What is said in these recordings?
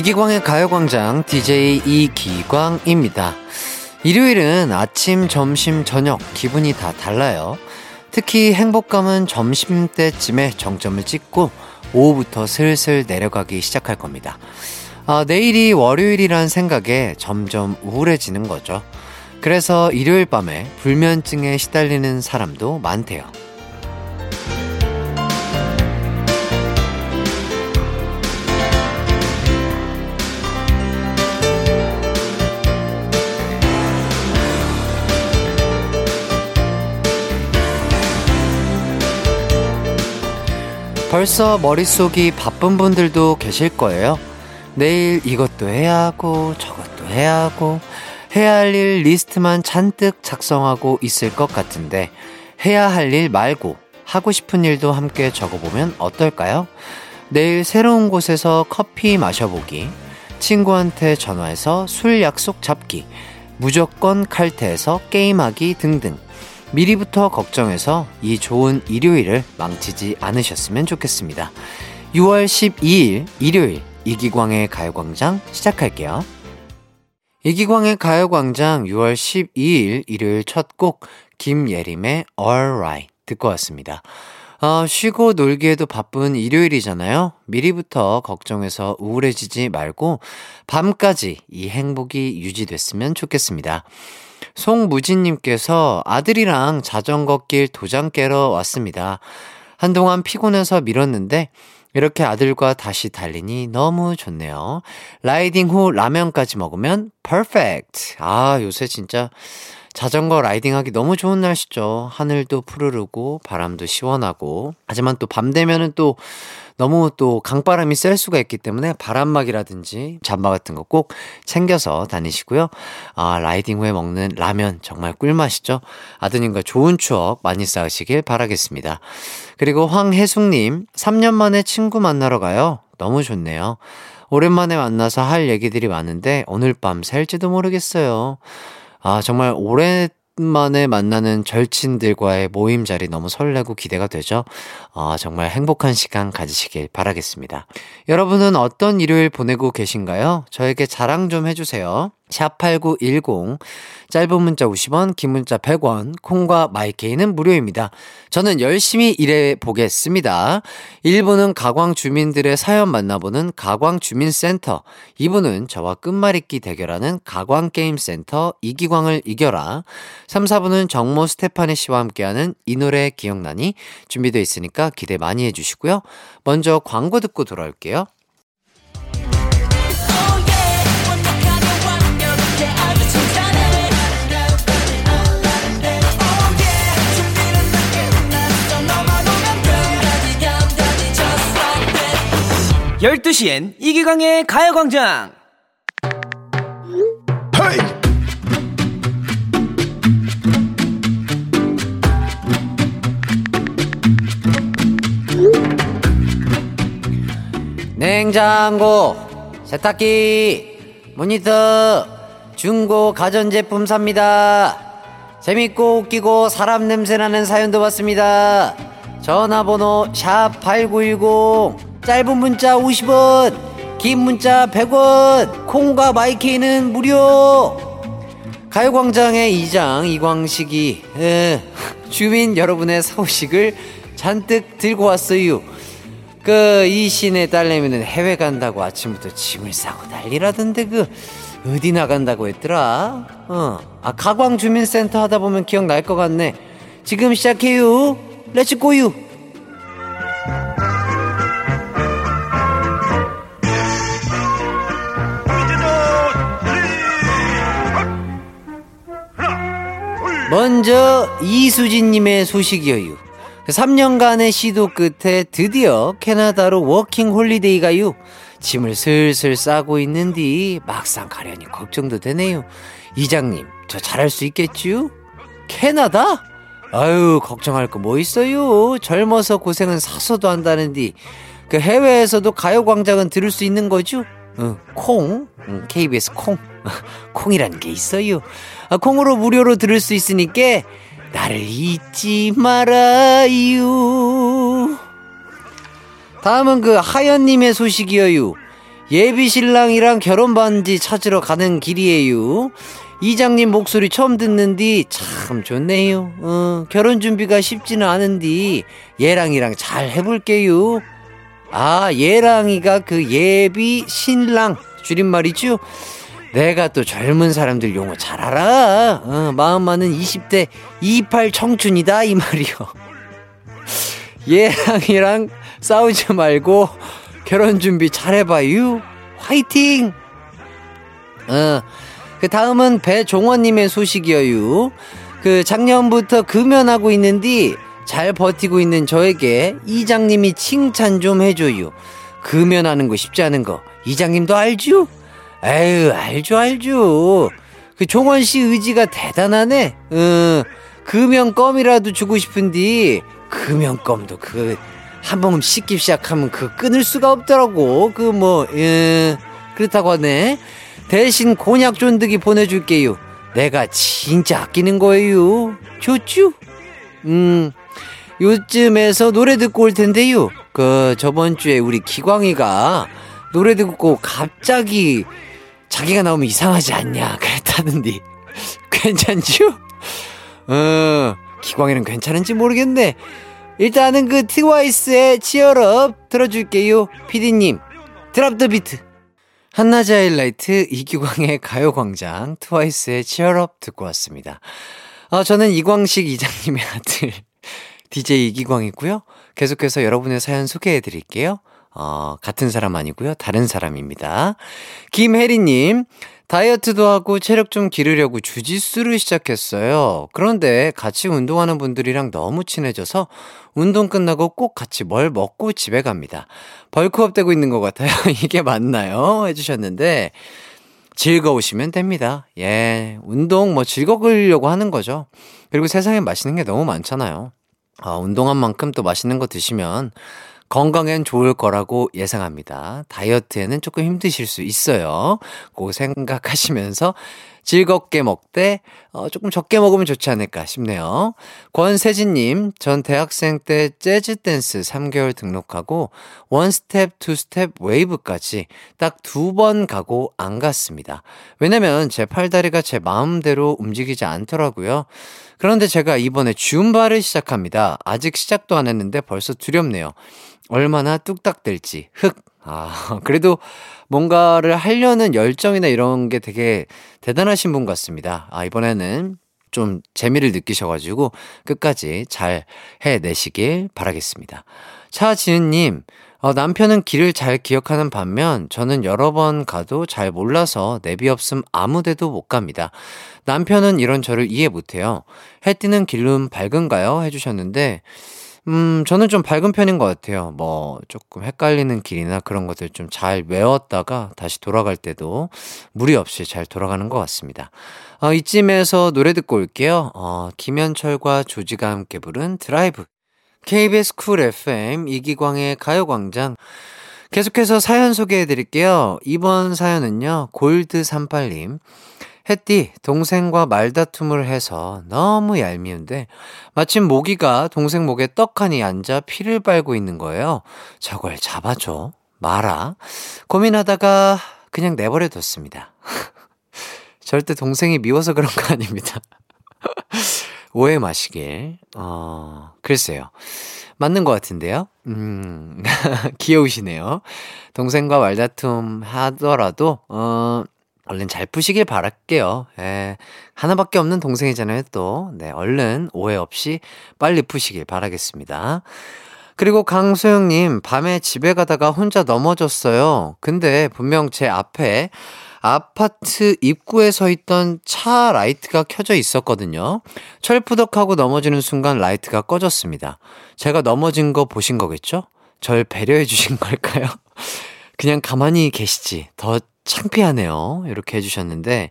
이기광의 가요광장 DJ 이기광입니다. 일요일은 아침, 점심, 저녁 기분이 다 달라요. 특히 행복감은 점심 때쯤에 정점을 찍고 오후부터 슬슬 내려가기 시작할 겁니다. 아, 내일이 월요일이란 생각에 점점 우울해지는 거죠. 그래서 일요일 밤에 불면증에 시달리는 사람도 많대요. 벌써 머릿속이 바쁜 분들도 계실 거예요. 내일 이것도 해야 하고 저것도 해야 하고 해야 할 일 리스트만 잔뜩 작성하고 있을 것 같은데 해야 할 일 말고 하고 싶은 일도 함께 적어보면 어떨까요? 내일 새로운 곳에서 커피 마셔보기, 친구한테 전화해서 술 약속 잡기, 무조건 칼퇴해서 게임하기 등등. 미리부터 걱정해서 이 좋은 일요일을 망치지 않으셨으면 좋겠습니다. 6월 12일 일요일 이기광의 가요광장 시작할게요. 이기광의 가요광장 6월 12일 일요일 첫 곡 김예림의 Alright 듣고 왔습니다. 어, 쉬고 놀기에도 바쁜 일요일이잖아요. 미리부터 걱정해서 우울해지지 말고 밤까지 이 행복이 유지됐으면 좋겠습니다. 송무진님께서 아들이랑 자전거 길 도장 깨러 왔습니다. 한동안 피곤해서 미뤘는데 이렇게 아들과 다시 달리니 너무 좋네요. riding 후 라면까지 먹으면 perfect. 아, 요새 진짜 자전거 riding 하기 너무 좋은 날씨죠. 하늘도 푸르르고 바람도 시원하고. 하지만 또 밤 되면은 또 너무 또 강바람이 셀 수가 있기 때문에 바람막이라든지 잠바 같은 거 꼭 챙겨서 다니시고요. 아, 라이딩 후에 먹는 라면 정말 꿀맛이죠. 아드님과 좋은 추억 많이 쌓으시길 바라겠습니다. 그리고 황혜숙님, 3년 만에 친구 만나러 가요. 너무 좋네요. 오랜만에 만나서 할 얘기들이 많은데 오늘 밤 셀지도 모르겠어요. 아, 정말 오래 만에 만나는 절친들과의 모임 자리 너무 설레고 기대가 되죠. 어, 정말 행복한 시간 가지시길 바라겠습니다. 여러분은 어떤 일요일 보내고 계신가요? 저에게 자랑 좀 해주세요. 샵8910 짧은 문자 50원 긴 문자 100원 콩과 마이케이는 무료입니다. 저는 열심히 일해 보겠습니다. 1부는 가광 주민들의 사연 만나보는 가광 주민센터 2부는 저와 끝말잇기 대결하는 가광 게임센터 이기광을 이겨라 3, 4부는 정모 스테파니 씨와 함께하는 이 노래 기억나니 준비되어 있으니까 기대 많이 해주시고요. 먼저 광고 듣고 돌아올게요. 12시엔 이기광의 가요광장! 냉장고, 세탁기, 모니터, 중고 가전제품 삽니다. 재밌고 웃기고 사람 냄새나는 사연도 받습니다. 전화번호 샵8910 짧은 문자 50원, 긴 문자 100원, 콩과 마이케이는 무료. 가요광장의 이장 이광식이 에, 주민 여러분의 소식을 잔뜩 들고 왔어요. 그 이씨네 딸내미는 해외 간다고 아침부터 짐을 싸고 난리라던데 그 어디 나간다고 했더라? 어, 아 가광 주민센터 하다 보면 기억 날 것 같네. 지금 시작해요. Let's go유. 먼저 이수진님의 소식이어요. 3년간의 시도 끝에 드디어 캐나다로 working holiday 가요. 짐을 슬슬 싸고 있는디 막상 가려니 걱정도 되네요. 이장님, 저 잘할 수 있겠지요? 캐나다? 아유, 걱정할 거 뭐 있어요. 젊어서 고생은 사서도 한다는디. 그 해외에서도 가요광장은 들을 수 있는 거죠? 어, 콩, 응, KBS 콩. 콩이라는 게 있어요. 아, 콩으로 무료로 들을 수 있으니까 나를 잊지 말아요. 다음은 그 하연님의 소식이어요. 예비 신랑이랑 결혼 반지 찾으러 가는 길이에요. 이장님 목소리 처음 듣는디 참 좋네요. 어, 결혼 준비가 쉽지는 않은디 얘랑이랑 잘 해볼게요. 아, 얘랑이가 그 예비 신랑 줄임말이죠? 내가 또 젊은 사람들 용어 잘 알아. 어, 마음 많은 20대 28 청춘이다 이 말이요. 얘랑이랑 싸우지 말고 결혼 준비 잘해봐요. 화이팅! 어, 그 다음은 배종원님의 소식이어요. 그 작년부터 금연하고 있는데 잘 버티고 있는 저에게 이장님이 칭찬 좀 해줘요. 금연하는 거 쉽지 않은 거 이장님도 알죠? 에휴 알죠 알죠. 그 종원 씨 의지가 대단하네. 어, 금연껌이라도 주고 싶은디 금연껌도 그한 모금 씻기 시작하면 그 끊을 수가 없더라고. 그 뭐 예, 그렇다고 하네. 대신 곤약 쫀득이 보내줄게요. 내가 진짜 아끼는 거예요. 좋죠? 음, 요즘에서 노래 듣고 올 텐데요. 그 저번 주에 우리 기광이가 노래 듣고 갑자기 자기가 나오면 이상하지 않냐 그랬다는데 괜찮죠? 어 기광이는 괜찮은지 모르겠네. 일단은 그 트와이스의 치얼업 들어줄게요. 피디님 드랍 더 비트. 한낮의 하이라이트 이기광의 가요광장 트와이스의 치얼업 듣고 왔습니다. 아, 저는 이광식 이장님의 아들 DJ 이기광이고요. 계속해서 여러분의 사연 소개해 드릴게요. 어, 같은 사람 아니고요. 다른 사람입니다. 김혜리님, 다이어트도 하고 체력 좀 기르려고 주짓수를 시작했어요. 그런데 같이 운동하는 분들이랑 너무 친해져서 운동 끝나고 꼭 같이 뭘 먹고 집에 갑니다. 벌크업 되고 있는 것 같아요. 이게 맞나요? 해주셨는데, 즐거우시면 됩니다. 예, 운동 뭐 즐거우려고 하는 거죠. 그리고 세상에 맛있는 게 너무 많잖아요. 아, 운동한 만큼 또 맛있는 거 드시면 건강엔 좋을 거라고 예상합니다. 다이어트에는 조금 힘드실 수 있어요. 그 생각하시면서 즐겁게 먹되 어, 조금 적게 먹으면 좋지 않을까 싶네요. 권세진님, 전 대학생 때 재즈 댄스 3개월 등록하고 One step, two step, 웨이브까지 딱 두 번 가고 안 갔습니다. 왜냐면 제 팔다리가 제 마음대로 움직이지 않더라고요. 그런데 제가 이번에 줌바를 시작합니다. 아직 시작도 안 했는데 벌써 두렵네요. 얼마나 뚝딱 될지. 흑. 아, 그래도 뭔가를 하려는 열정이나 이런 게 되게 대단하신 분 같습니다. 아, 이번에는 좀 재미를 느끼셔가지고 끝까지 잘 해내시길 바라겠습니다. 차지은님, 어, 남편은 길을 잘 기억하는 반면 저는 여러 번 가도 잘 몰라서 내비 없음 아무 데도 못 갑니다. 남편은 이런 저를 이해 못해요. 해 뜨는 길은 밝은가요? 해주셨는데, 음, 저는 좀 밝은 편인 것 같아요. 뭐, 조금 헷갈리는 길이나 그런 것들 좀 잘 외웠다가 다시 돌아갈 때도 무리 없이 잘 돌아가는 것 같습니다. 어, 이쯤에서 노래 듣고 올게요. 어, 김현철과 조지가 함께 부른 드라이브. KBS 쿨 FM 이기광의 가요광장. 계속해서 사연 소개해 드릴게요. 이번 사연은요, 골드38님. 햇띠, 동생과 말다툼을 해서 너무 얄미운데, 마침 모기가 동생 목에 떡하니 앉아 피를 빨고 있는 거예요. 저걸 잡아줘. 말아. 고민하다가 그냥 내버려 뒀습니다. 절대 동생이 미워서 그런 거 아닙니다. 오해 마시길. 어, 글쎄요. 맞는 것 같은데요? 음, 귀여우시네요. 동생과 말다툼 하더라도, 어, 얼른 잘 푸시길 바랄게요. 예, 하나밖에 없는 동생이잖아요, 또. 네, 얼른 오해 없이 빨리 푸시길 바라겠습니다. 그리고 강소영님, 밤에 집에 가다가 혼자 넘어졌어요. 근데 분명 제 앞에 아파트 입구에 서 있던 차 라이트가 켜져 있었거든요. 철푸덕하고 넘어지는 순간 라이트가 꺼졌습니다. 제가 넘어진 거 보신 거겠죠? 절 배려해 주신 걸까요? 그냥 가만히 계시지. 더 창피하네요. 이렇게 해주셨는데,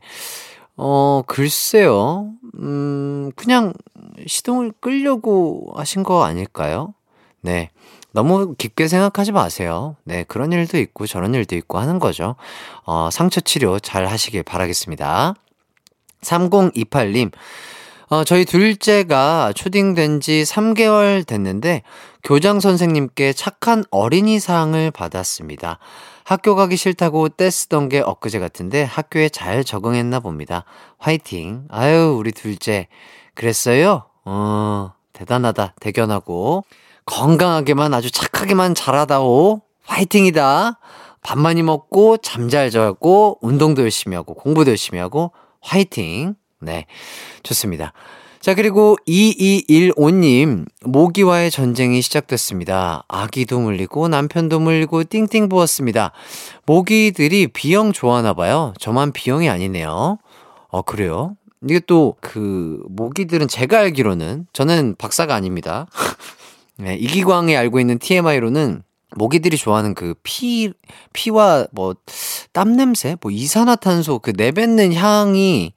어, 글쎄요. 음, 그냥 시동을 끌려고 하신 거 아닐까요? 네. 너무 깊게 생각하지 마세요. 네, 그런 일도 있고 저런 일도 있고 하는 거죠. 어, 상처 치료 잘 하시길 바라겠습니다. 3028님, 어, 저희 둘째가 초딩된 지 3개월 됐는데 교장 선생님께 착한 어린이 상을 받았습니다. 학교 가기 싫다고 떼쓰던 게 엊그제 같은데 학교에 잘 적응했나 봅니다. 화이팅. 아유, 우리 둘째. 그랬어요? 어, 대단하다. 대견하고. 건강하게만 아주 착하게만 자라다오. 화이팅이다. 밥 많이 먹고, 잠 잘 자고, 운동도 열심히 하고, 공부도 열심히 하고, 화이팅. 네. 좋습니다. 자, 그리고 2215님, 모기와의 전쟁이 시작됐습니다. 아기도 물리고 남편도 물리고 띵띵 부었습니다. 모기들이 비형 좋아하나봐요. 저만 비형이 아니네요. 어, 그래요? 이게 또, 그, 모기들은 제가 알기로는, 저는 박사가 아닙니다. 네, 이기광이 알고 있는 TMI로는, 모기들이 좋아하는 그 피, 피와 뭐, 땀 냄새? 뭐, 이산화탄소, 그 내뱉는 향이,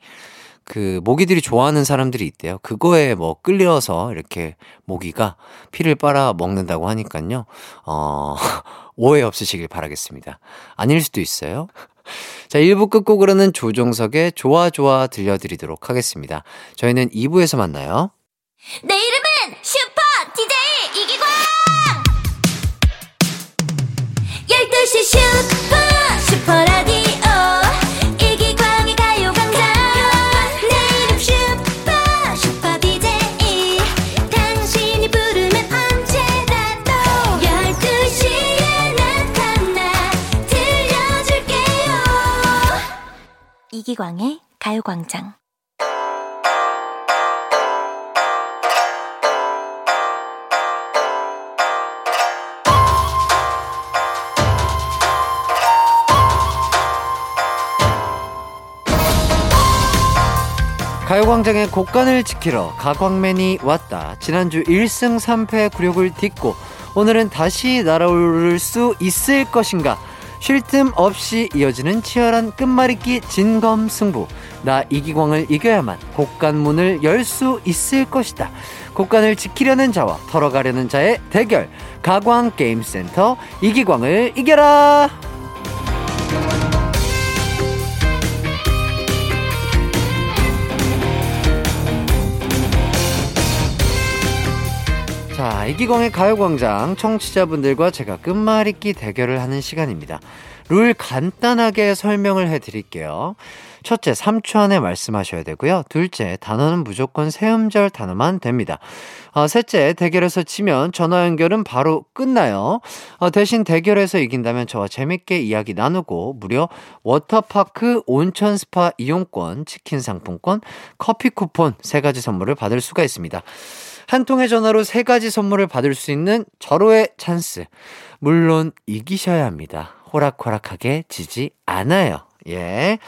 그 모기들이 좋아하는 사람들이 있대요. 그거에 뭐 끌려서 이렇게 모기가 피를 빨아 먹는다고 하니까요. 어, 오해 없으시길 바라겠습니다. 아닐 수도 있어요. 자, 1부 끝곡으로는 조종석의 좋아 좋아 들려드리도록 하겠습니다. 저희는 2부에서 만나요. 내 이름 이기광의 가요광장 가요광장의 곡간을 지키러 가광맨이 왔다. 지난주 1승 3패 굴욕을 딛고 오늘은 다시 날아오를 수 있을 것인가? 쉴 틈 없이 이어지는 치열한 끝말잇기 진검승부. 나 이기광을 이겨야만 곡간문을 열 수 있을 것이다. 곡간을 지키려는 자와 털어가려는 자의 대결. 가광 게임센터 이기광을 이겨라! 자, 이기광의 가요광장 청취자분들과 제가 끝말잇기 대결을 하는 시간입니다. 룰 간단하게 설명을 해 드릴게요. 첫째, 3초 안에 말씀하셔야 되고요. 둘째, 단어는 무조건 세음절 단어만 됩니다. 어, 셋째, 대결에서 지면 전화 연결은 바로 끝나요. 어, 대신 대결에서 이긴다면 저와 재밌게 이야기 나누고 무려 워터파크 온천 스파 이용권, 치킨 상품권, 커피 쿠폰 세 가지 선물을 받을 수가 있습니다. 한 통의 전화로 세 가지 선물을 받을 수 있는 절호의 찬스. 물론 이기셔야 합니다. 호락호락하게 지지 않아요. 예.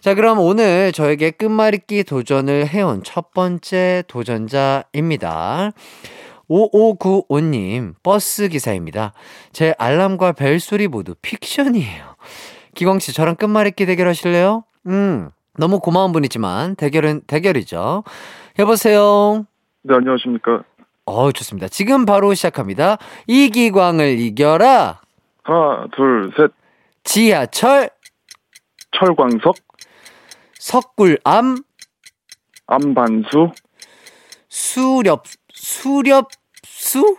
자, 그럼 오늘 저에게 끝말잇기 도전을 해온 첫 번째 도전자입니다. 5595님, 버스 기사입니다. 제 알람과 벨소리 모두 픽션이에요. 기광씨, 저랑 끝말잇기 대결하실래요? 음, 너무 고마운 분이지만, 대결은 대결이죠. 여보세요? 네, 안녕하십니까. 어, 좋습니다. 지금 바로 시작합니다. 이기광을 이겨라! 하나, 둘, 셋. 지하철, 철광석, 석굴암, 안반수, 수렵, 수렵수?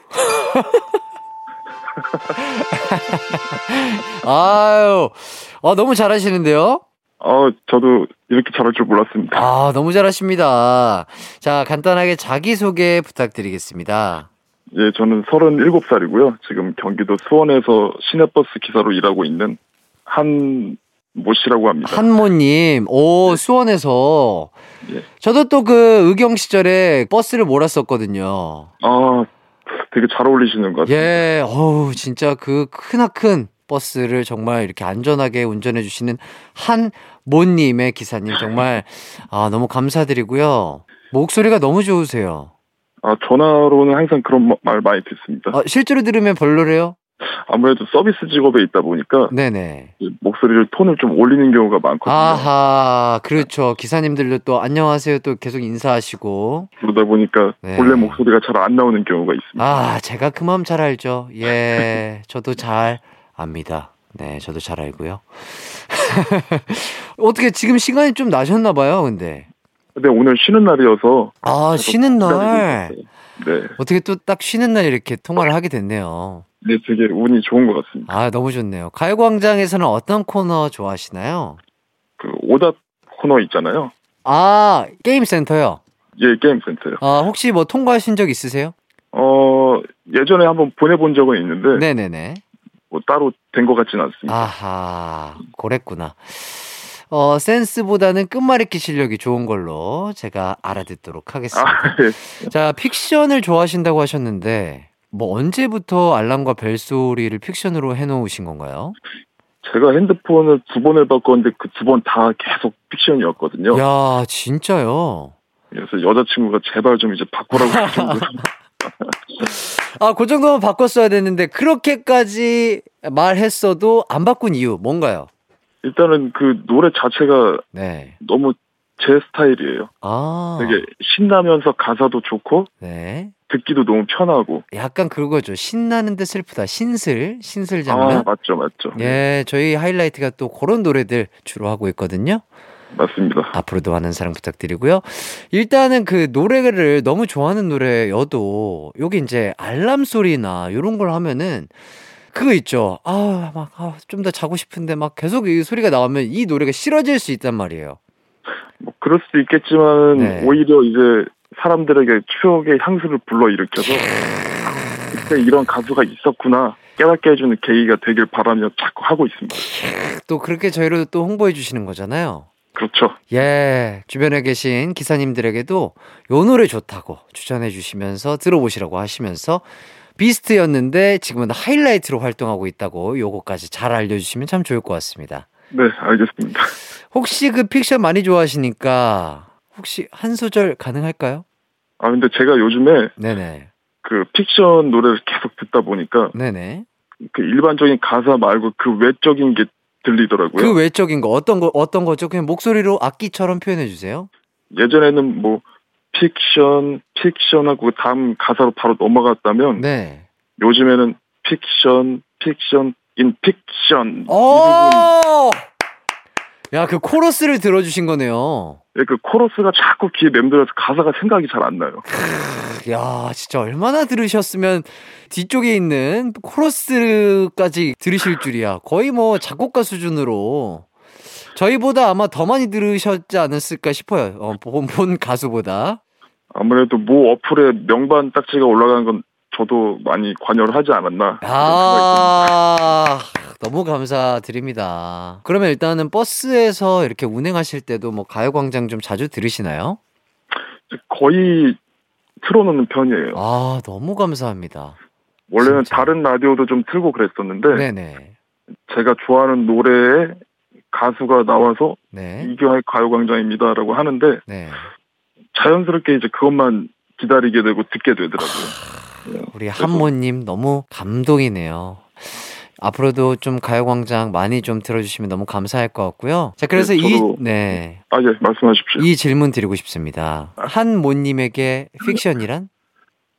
아유, 어, 너무 잘하시는데요? 어, 저도 이렇게 잘할 줄 몰랐습니다. 아, 너무 잘하십니다. 자, 간단하게 자기소개 부탁드리겠습니다. 예, 저는 37살이고요. 지금 경기도 수원에서 시내버스 기사로 일하고 있는 한 모 씨라고 합니다. 한모님, 오, 수원에서. 예. 저도 또 그 의경 시절에 버스를 몰았었거든요. 아, 되게 잘 어울리시는 것 같아요. 예, 어우, 진짜 그 크나큰 버스를 정말 이렇게 안전하게 운전해 주시는 한모님의 기사님 정말, 아, 너무 감사드리고요. 목소리가 너무 좋으세요. 아, 전화로는 항상 그런 마- 말 많이 듣습니다. 아, 실제로 들으면 별로래요? 아무래도 서비스 직업에 있다 보니까 네네. 이 목소리를 톤을 좀 올리는 경우가 많거든요. 아하, 그렇죠. 기사님들도 또 안녕하세요 또 계속 인사하시고. 그러다 보니까 네. 본래 목소리가 잘 안 나오는 경우가 있습니다. 아, 제가 그 마음 잘 알죠. 예, 저도 잘 압니다. 네, 저도 잘 알고요. 어떻게 지금 시간이 좀 나셨나 봐요, 근데. 근데 오늘 쉬는 날이어서 아, 쉬는 날. 네. 어떻게 또 딱 쉬는 날 이렇게 통화를 하게 됐네요. 네, 되게 운이 좋은 것 같습니다. 아, 너무 좋네요. 가요광장에서는 어떤 코너 좋아하시나요? 그 오답 코너 있잖아요. 아, 게임 센터요. 예, 게임 센터요. 아, 혹시 뭐 통과하신 적 있으세요? 어, 예전에 한번 보내본 적은 있는데 네네네. 뭐 따로 된 것 같지는 않습니다. 아하, 그랬구나. 어, 센스보다는 끝말잇기 실력이 좋은 걸로 제가 알아듣도록 하겠습니다. 아, 예. 자, 픽션을 좋아하신다고 하셨는데, 뭐 언제부터 알람과 벨소리를 픽션으로 해놓으신 건가요? 제가 핸드폰을 두 번을 바꿨는데 그 두 번 다 계속 픽션이었거든요. 야, 진짜요? 그래서 여자친구가 제발 좀 이제 바꾸라고 할 정도로 아, 그 정도면 바꿨어야 됐는데, 그렇게까지 말했어도 안 바꾼 이유, 뭔가요? 일단은 그 노래 자체가 네. 너무 제 스타일이에요. 아. 되게 신나면서 가사도 좋고 네. 듣기도 너무 편하고. 약간 그거죠. 신나는데 슬프다. 신슬, 신슬 아 장면. 맞죠 맞죠. 예, 저희 하이라이트가 또 그런 노래들 주로 하고 있거든요. 맞습니다. 앞으로도 많은 사랑 부탁드리고요. 일단은 그 노래를 너무 좋아하는 노래여도 여기 이제 알람 소리나 이런 걸 하면은 그거 있죠. 아, 막, 아, 좀 더 자고 싶은데 막 계속 이 소리가 나오면 이 노래가 싫어질 수 있단 말이에요. 뭐 그럴 수도 있겠지만 네. 오히려 이제 사람들에게 추억의 향수를 불러 일으켜서 그때 이런 가수가 있었구나 깨닫게 해주는 계기가 되길 바라며 자꾸 하고 있습니다. 또 그렇게 저희를 또 홍보해 주시는 거잖아요. 그렇죠. 예, 주변에 계신 기사님들에게도 요 노래 좋다고 추천해 주시면서 들어보시라고 하시면서 비스트였는데 지금은 하이라이트로 활동하고 있다고 요거까지 잘 알려주시면 참 좋을 것 같습니다. 네 알겠습니다. 혹시 그 픽션 많이 좋아하시니까 혹시 한 소절 가능할까요? 아 근데 제가 요즘에 네네. 그 픽션 노래를 계속 듣다 보니까 네네. 그 일반적인 가사 말고 그 외적인 게 들리더라고요. 그 외적인 거 어떤 거 어떤 거죠? 그냥 목소리로 악기처럼 표현해 주세요. 예전에는 뭐 fiction, fiction하고 그 다음 가사로 바로 넘어갔다면 네. 요즘에는 fiction, fiction, in fiction. 이 부분, 오! 야, 그 코러스를 들어주신 거네요. 그 코러스가 자꾸 귀에 맴돌아서 가사가 생각이 잘 안 나요. 야, 진짜 얼마나 들으셨으면 뒤쪽에 있는 코러스까지 들으실 줄이야. 거의 뭐 작곡가 수준으로. 저희보다 아마 더 많이 들으셨지 않았을까 싶어요. 어, 본, 본 가수보다. 아무래도 모 어플에 명반 딱지가 올라가는 건 저도 많이 관여를 하지 않았나. 아, 너무 감사드립니다. 그러면 일단은 버스에서 이렇게 운행하실 때도 뭐 가요광장 좀 자주 들으시나요? 거의 틀어놓는 편이에요. 아, 너무 감사합니다. 원래는 진짜. 다른 라디오도 좀 틀고 그랬었는데 네네. 제가 좋아하는 노래에 가수가 나와서 네. 이경의 가요광장입니다라고 하는데 네. 자연스럽게 이제 그것만 기다리게 되고 듣게 되더라고요. 우리 한모님 너무 감동이네요. 앞으로도 좀 가요광장 많이 좀 들어주시면 너무 감사할 것 같고요. 자, 그래서 네, 이, 네. 아, 예, 말씀하십시오. 이 질문 드리고 싶습니다. 한모님에게 픽션이란?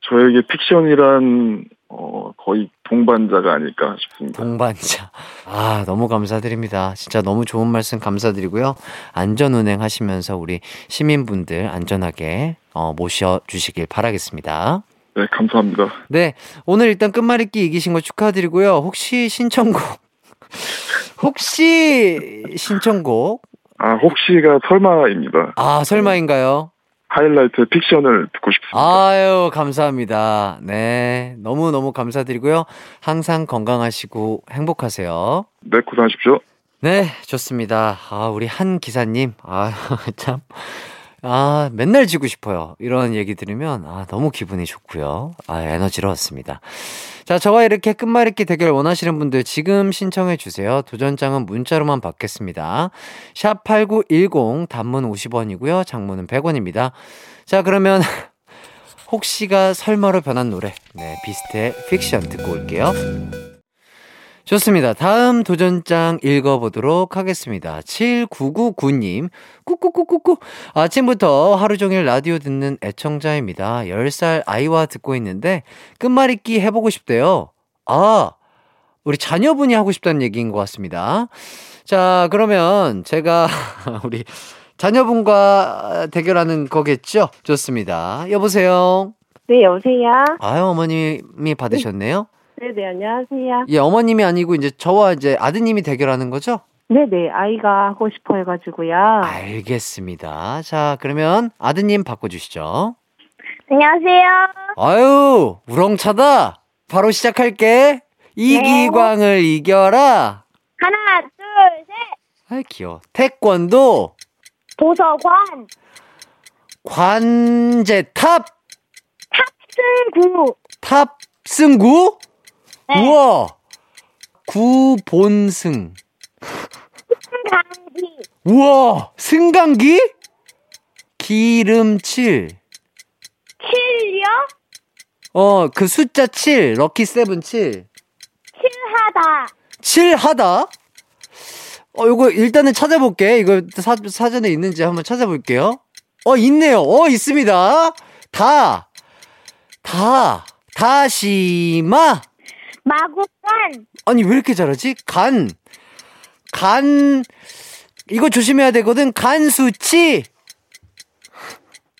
저에게 픽션이란 어, 거의 동반자가 아닐까 싶습니다. 동반자. 아, 너무 감사드립니다. 진짜 너무 좋은 말씀 감사드리고요. 안전 운행하시면서 우리 시민분들 안전하게 어, 모셔 주시길 바라겠습니다. 네, 감사합니다. 네, 오늘 일단 끝말잇기 이기신 거 축하드리고요. 혹시 신청곡, 혹시 신청곡, 아, 혹시가 설마입니다. 아, 설마인가요? 하이라이트 픽션을 듣고 싶습니다. 아유, 감사합니다. 네, 너무너무 감사드리고요. 항상 건강하시고 행복하세요. 네, 고생하십시오. 네, 좋습니다. 아, 우리 한 기사님. 아, 참. 아, 맨날 지고 싶어요. 이런 얘기 들으면, 아, 너무 기분이 좋고요. 아, 에너지로 왔습니다. 자, 저와 이렇게 끝말잇기 대결 원하시는 분들 지금 신청해 주세요. 도전장은 문자로만 받겠습니다. 샵 8910, 단문 50원이고요. 장문은 100원입니다. 자, 그러면, 혹시가 설마로 변한 노래. 네, 비스트의 픽션 듣고 올게요. 좋습니다. 다음 도전장 읽어보도록 하겠습니다. 7999님, 꾸꾸꾸꾸꾸. 아침부터 하루 종일 라디오 듣는 애청자입니다. 10살 아이와 듣고 있는데, 끝말잇기 해보고 싶대요. 아, 우리 자녀분이 하고 싶다는 얘기인 것 같습니다. 자, 그러면 제가 우리 자녀분과 대결하는 거겠죠? 좋습니다. 여보세요? 네, 여보세요? 아유, 어머님이 받으셨네요. 네네, 안녕하세요. 예, 어머님이 아니고 이제 저와 이제 아드님이 대결하는 거죠? 네네, 아이가 하고 싶어 해가지고요. 알겠습니다. 자, 그러면 아드님 바꿔주시죠. 안녕하세요. 아유, 우렁차다. 바로 시작할게. 이기광을 이겨라. 하나, 둘, 셋. 아이, 귀여워. 태권도, 도서관. 관제탑, 탑승구. 탑승구? 네. 우와! 구본승. 강기. 우와! 승강기? 기름칠. 칠려. 어, 그 숫자 7, 럭키 세븐 7. 칠하다. 7 하다? 어, 요거 일단은 찾아볼게. 이거 사, 사전에 있는지 한번 찾아볼게요. 어, 있네요. 어, 있습니다. 다. 다. 다시마. 마구간. 아니, 왜 이렇게 잘하지? 간. 간. 이거 조심해야 되거든. 간 수치.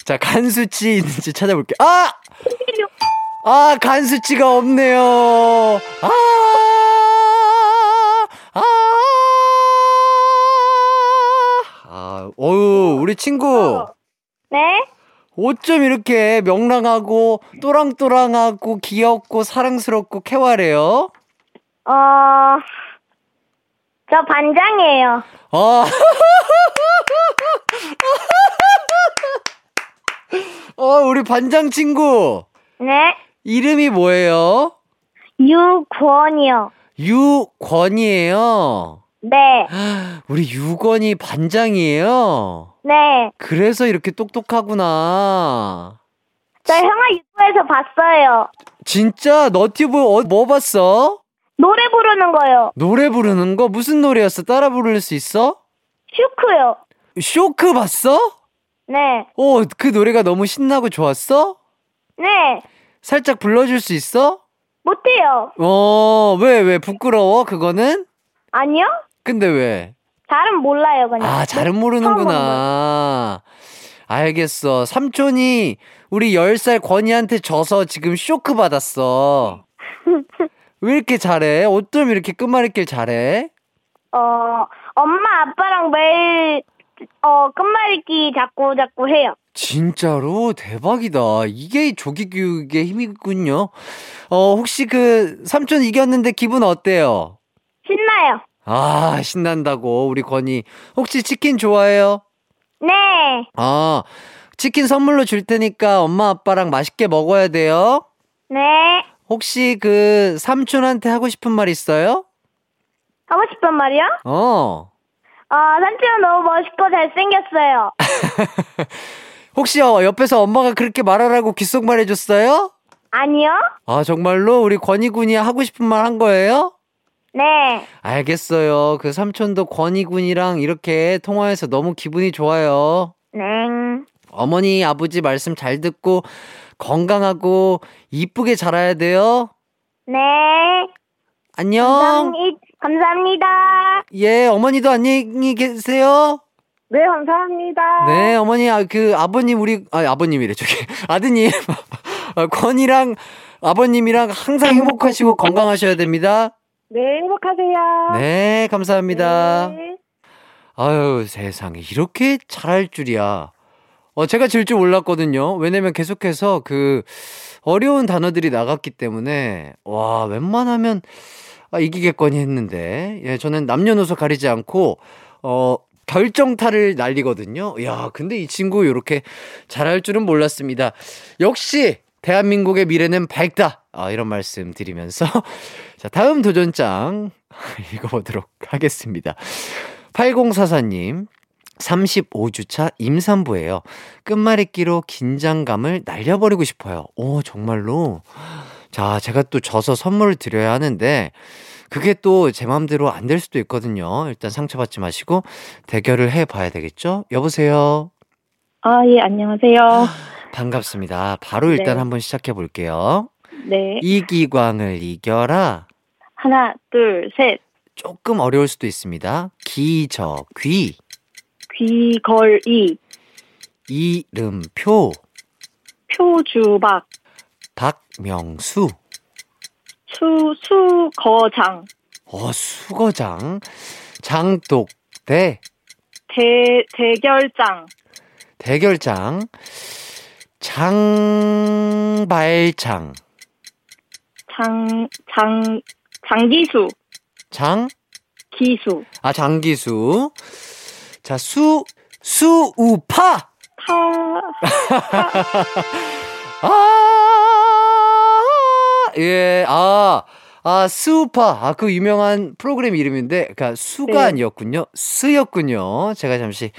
자, 간 수치 있는지 찾아볼게. 아! 아, 간 수치가 없네요. 아! 아! 아, 어유, 우리 친구. 네. 어쩜 이렇게 명랑하고 또랑또랑하고 귀엽고 사랑스럽고 쾌활해요? 어, 저 반장이에요. 아. 어, 우리 반장 친구. 네. 이름이 뭐예요? 유권이요. 유권이에요. 네. 우리 유권이 반장이에요. 네. 그래서 이렇게 똑똑하구나. 저 형아 유튜브에서 봤어요. 진짜 너튜브 어, 뭐 봤어? 노래 부르는 거요. 노래 부르는 거 무슨 노래였어? 따라 부를 수 있어? 슈크요. 쇼크 봤어? 네. 어, 그 노래가 너무 신나고 좋았어? 네. 살짝 불러줄 수 있어? 못해요. 어, 왜, 왜, 부끄러워, 그거는? 아니요? 근데 왜? 잘은 몰라요, 그냥. 아, 잘은 처음 모르는구나. 알겠어. 삼촌이 우리 10살 권이한테 져서 지금 쇼크 받았어. 왜 이렇게 잘해? 어쩜 이렇게 끝말잇기를 잘해? 어, 엄마, 아빠랑 매일, 어, 끝말잇기 자꾸 자꾸 해요. 진짜로 대박이다. 이게 조기 교육의 힘이군요. 어, 혹시 그 삼촌 이겼는데 기분 어때요? 신나요. 아, 신난다고. 우리 권이. 혹시 치킨 좋아해요? 네. 아, 치킨 선물로 줄 테니까 엄마 아빠랑 맛있게 먹어야 돼요. 네. 혹시 그 삼촌한테 하고 싶은 말 있어요? 하고 싶은 말이요? 어. 어, 삼촌은 너무 멋있고 잘생겼어요. 혹시 어, 옆에서 엄마가 그렇게 말하라고 귓속말 해줬어요? 아니요? 아, 정말로 우리 권희 군이 하고 싶은 말 한 거예요? 네. 알겠어요. 그 삼촌도 권희 군이랑 이렇게 통화해서 너무 기분이 좋아요. 네. 어머니, 아버지 말씀 잘 듣고 건강하고 이쁘게 자라야 돼요. 네. 안녕. 감사합니, 감사합니다. 예, 어머니도 안녕히 계세요. 네, 감사합니다. 네, 어머니, 아, 그, 아버님, 우리, 아, 아버님이래, 저기. 아드님. 아, 권이랑 아버님이랑 항상 행복하시고 건강하셔야 됩니다. 네, 행복하세요. 네, 감사합니다. 네. 아유, 세상에. 이렇게 잘할 줄이야. 어, 제가 질 줄 몰랐거든요. 왜냐면 계속해서 그 어려운 단어들이 나갔기 때문에, 와, 웬만하면, 아, 이기겠거니 했는데, 예, 저는 남녀노소 가리지 않고, 어, 결정타를 날리거든요. 야, 근데 이 친구 이렇게 잘할 줄은 몰랐습니다. 역시, 대한민국의 미래는 밝다. 아, 이런 말씀 드리면서. 자, 다음 도전장 읽어보도록 하겠습니다. 8044님, 35주차 임산부예요. 끝말잇기로 긴장감을 날려버리고 싶어요. 오, 정말로. 자, 제가 또 져서 선물을 드려야 하는데, 그게 또 제 마음대로 안 될 수도 있거든요. 일단 상처받지 마시고, 대결을 해봐야 되겠죠? 여보세요? 아, 예, 안녕하세요. 반갑습니다. 바로 일단 네. 한번 시작해 볼게요. 네. 이기광을 이겨라. 하나, 둘, 셋. 조금 어려울 수도 있습니다. 기저 귀, 귀걸이, 이름표, 표주박, 박명수. 수, 수거장. 어, 수거장. 장독대. 대, 대결장. 대결장. 장발장. 장, 장, 장기수. 장? 기수. 아, 장기수. 자, 수, 수우파! 파, 아, 예, 아, 아, 수우파. 아, 그 유명한 프로그램 이름인데, 그니까 수가 네. 아니었군요. 스였군요. 제가 잠시,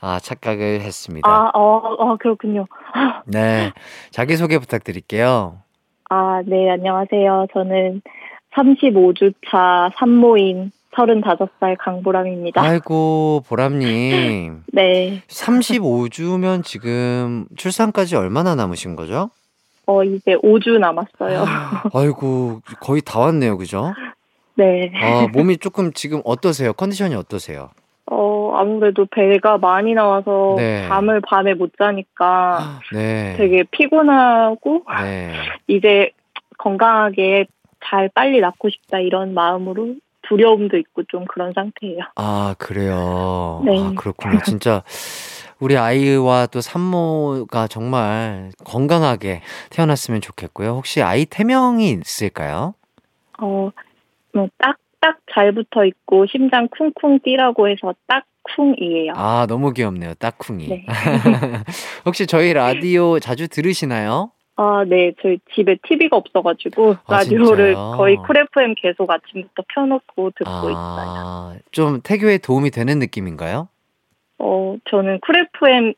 아, 착각을 했습니다. 아, 어, 어, 그렇군요. 네. 자기소개 부탁드릴게요. 아, 네, 안녕하세요. 저는 35주차 산모인 35살 강보람입니다. 아이고, 보람님. 네, 35주면 지금 출산까지 얼마나 남으신 거죠? 어, 이제 5주 남았어요. 아이고, 거의 다 왔네요. 그죠? 네. 아, 몸이 조금 지금 어떠세요? 컨디션이 어떠세요? 어, 아무래도 배가 많이 나와서 네. 잠을 밤에 못 자니까 네. 되게 피곤하고 네. 이제 건강하게 잘 빨리 낳고 싶다 이런 마음으로 두려움도 있고 좀 그런 상태예요. 아, 그래요. 네. 아, 그렇군요. 진짜 우리 아이와 또 산모가 정말 건강하게 태어났으면 좋겠고요. 혹시 아이 태명이 있을까요? 어, 뭐 딱 딱 잘 붙어 있고 심장 쿵쿵 뛰라고 해서 딱쿵이에요. 아, 너무 귀엽네요. 딱쿵이. 네. 혹시 저희 라디오 자주 들으시나요? 아, 네. 저희 집에 TV가 없어가지고 아, 라디오를 진짜요? 거의 쿨 FM 계속 아침부터 켜놓고 듣고 있어요. 아, 좀 태교에 도움이 되는 느낌인가요? 어, 저는 쿨 FM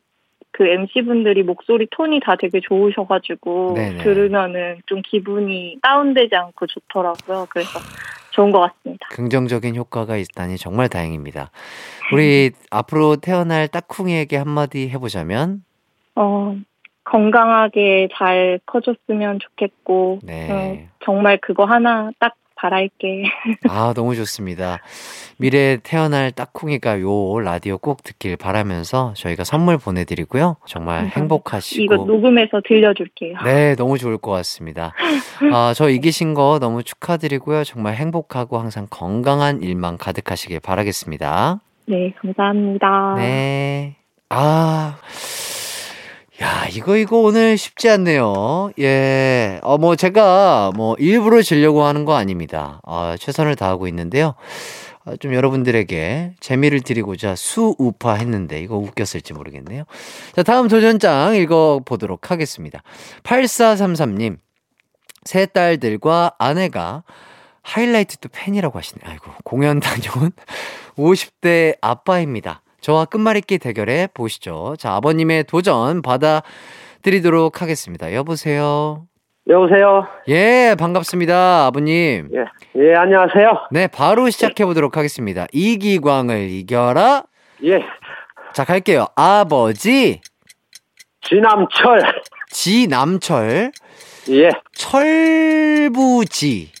그 MC분들이 목소리 톤이 다 되게 좋으셔가지고 네네. 들으면은 좀 기분이 다운되지 않고 좋더라고요. 그래서 좋은 것 같습니다. 긍정적인 효과가 있다니 정말 다행입니다. 우리 앞으로 태어날 딱쿵이에게 한마디 해보자면, 어, 건강하게 잘 커졌으면 좋겠고, 네. 어, 정말 그거 하나 딱 바랄게. 아, 너무 좋습니다. 미래에 태어날 딱쿵이가 요 라디오 꼭 듣길 바라면서 저희가 선물 보내드리고요. 정말 감사합니다. 행복하시고. 이거 녹음해서 들려줄게요. 네, 너무 좋을 것 같습니다. 아, 저 이기신 거 너무 축하드리고요. 정말 행복하고 항상 건강한 일만 가득하시길 바라겠습니다. 네, 감사합니다. 네. 아. 야, 이거, 이거 오늘 쉽지 않네요. 예. 어, 뭐, 제가 뭐, 일부러 지려고 하는 거 아닙니다. 어, 최선을 다하고 있는데요. 어, 좀 여러분들에게 재미를 드리고자 수우파 했는데, 이거 웃겼을지 모르겠네요. 자, 다음 도전장 읽어보도록 하겠습니다. 8433님. 세 딸들과 아내가 하이라이트도 팬이라고 하시네. 아이고, 공연 다녀온 50대 아빠입니다. 저와 끝말잇기 대결해 보시죠. 자, 아버님의 도전 받아드리도록 하겠습니다. 여보세요? 여보세요. 예, 반갑습니다. 아버님. 예, 예, 안녕하세요. 네, 바로 시작해 보도록 하겠습니다. 이기광을 이겨라. 예, 자, 갈게요. 아버지, 지남철. 지남철, 예, 철부지.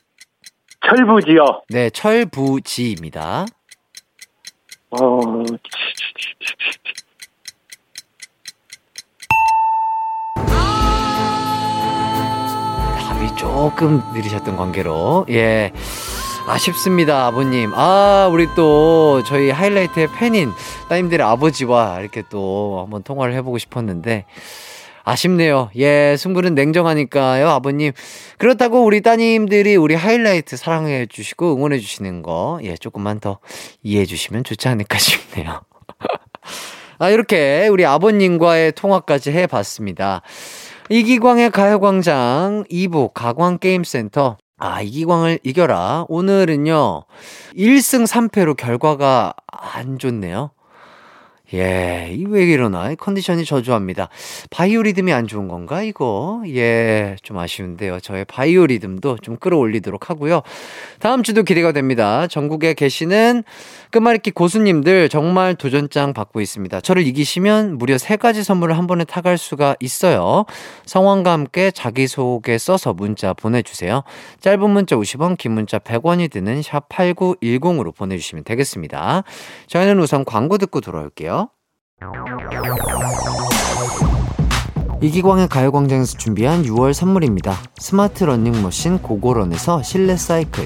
철부지요. 네, 철부지입니다. 어, 답이 조금 느리셨던 관계로 예. 아쉽습니다 아버님. 아 우리 또 저희 하이라이트의 팬인 따님들의 아버지와 이렇게 또 한번 통화를 해보고 싶었는데 아쉽네요 예 승부는 냉정하니까요 아버님 그렇다고 우리 따님들이 우리 하이라이트 사랑해 주시고 응원해 주시는 거 예 조금만 더 이해해 주시면 좋지 않을까 싶네요 아 이렇게 우리 아버님과의 통화까지 해 봤습니다 이기광의 가요광장 2부 가광게임센터. 아, 이기광을 이겨라. 오늘은요, 1승 3패로 결과가 안 좋네요. 예, 이 왜 이러나? 컨디션이 저조합니다. 바이오 리듬이 안 좋은 건가, 이거? 예, 좀 아쉬운데요. 저의 바이오 리듬도 좀 끌어올리도록 하고요. 다음 주도 기대가 됩니다. 전국에 계시는 끝말잇기 고수님들 정말 도전장 받고 있습니다. 저를 이기시면 무려 세 가지 선물을 한 번에 타갈 수가 있어요. 성함과 함께 자기소개 써서 문자 보내주세요. 짧은 문자 50원, 긴 문자 100원이 드는 샵 8910으로 보내주시면 되겠습니다. 저희는 우선 광고 듣고 돌아올게요. 이기광의 가요광장에서 준비한 6월 선물입니다. 스마트 러닝머신 고고런에서 실내 사이클,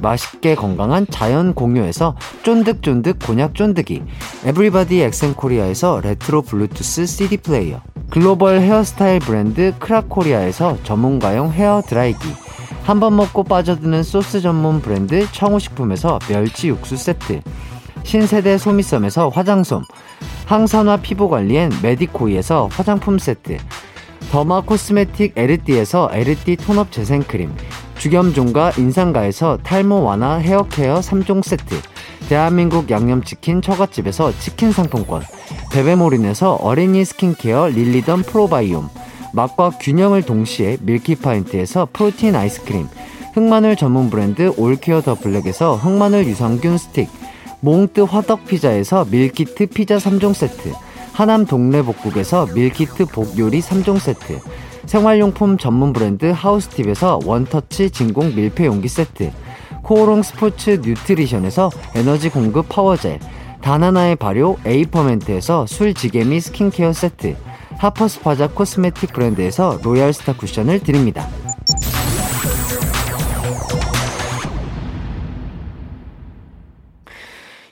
맛있게 건강한 자연 공유에서 쫀득쫀득 곤약 쫀득이 에브리바디 엑센코리아에서 레트로 블루투스 CD 플레이어 글로벌 헤어스타일 브랜드 크라코리아에서 전문가용 헤어 드라이기 한 번 먹고 빠져드는 소스 전문 브랜드 청우식품에서 멸치 육수 세트 신세대 소미섬에서 화장솜 항산화 피부관리엔 메디코이에서 화장품 세트 더마 코스메틱 에르띠에서 에르띠 tone-up 재생크림, 주겸종과 인상가에서 탈모 완화 헤어케어 3종 세트, 대한민국 양념치킨 처갓집에서 치킨 상품권, 베베모린에서 어린이 스킨케어 릴리던 프로바이옴, 맛과 균형을 동시에 밀키파인트에서 프로틴 아이스크림, 흑마늘 전문 브랜드 올케어 더 블랙에서 흑마늘 유산균 스틱, 몽뜨 화덕 피자에서 밀키트 피자 3종 세트, 하남 동래복국에서 밀키트 복요리 3종 세트, 생활용품 전문 브랜드 하우스팁에서 원터치 진공 밀폐용기 세트, 코오롱 스포츠 뉴트리션에서 에너지 공급 파워젤, 다나나의 발효 에이퍼멘트에서 술지개미 스킨케어 세트, 하퍼스파자 코스메틱 브랜드에서 로얄스타 쿠션을 드립니다.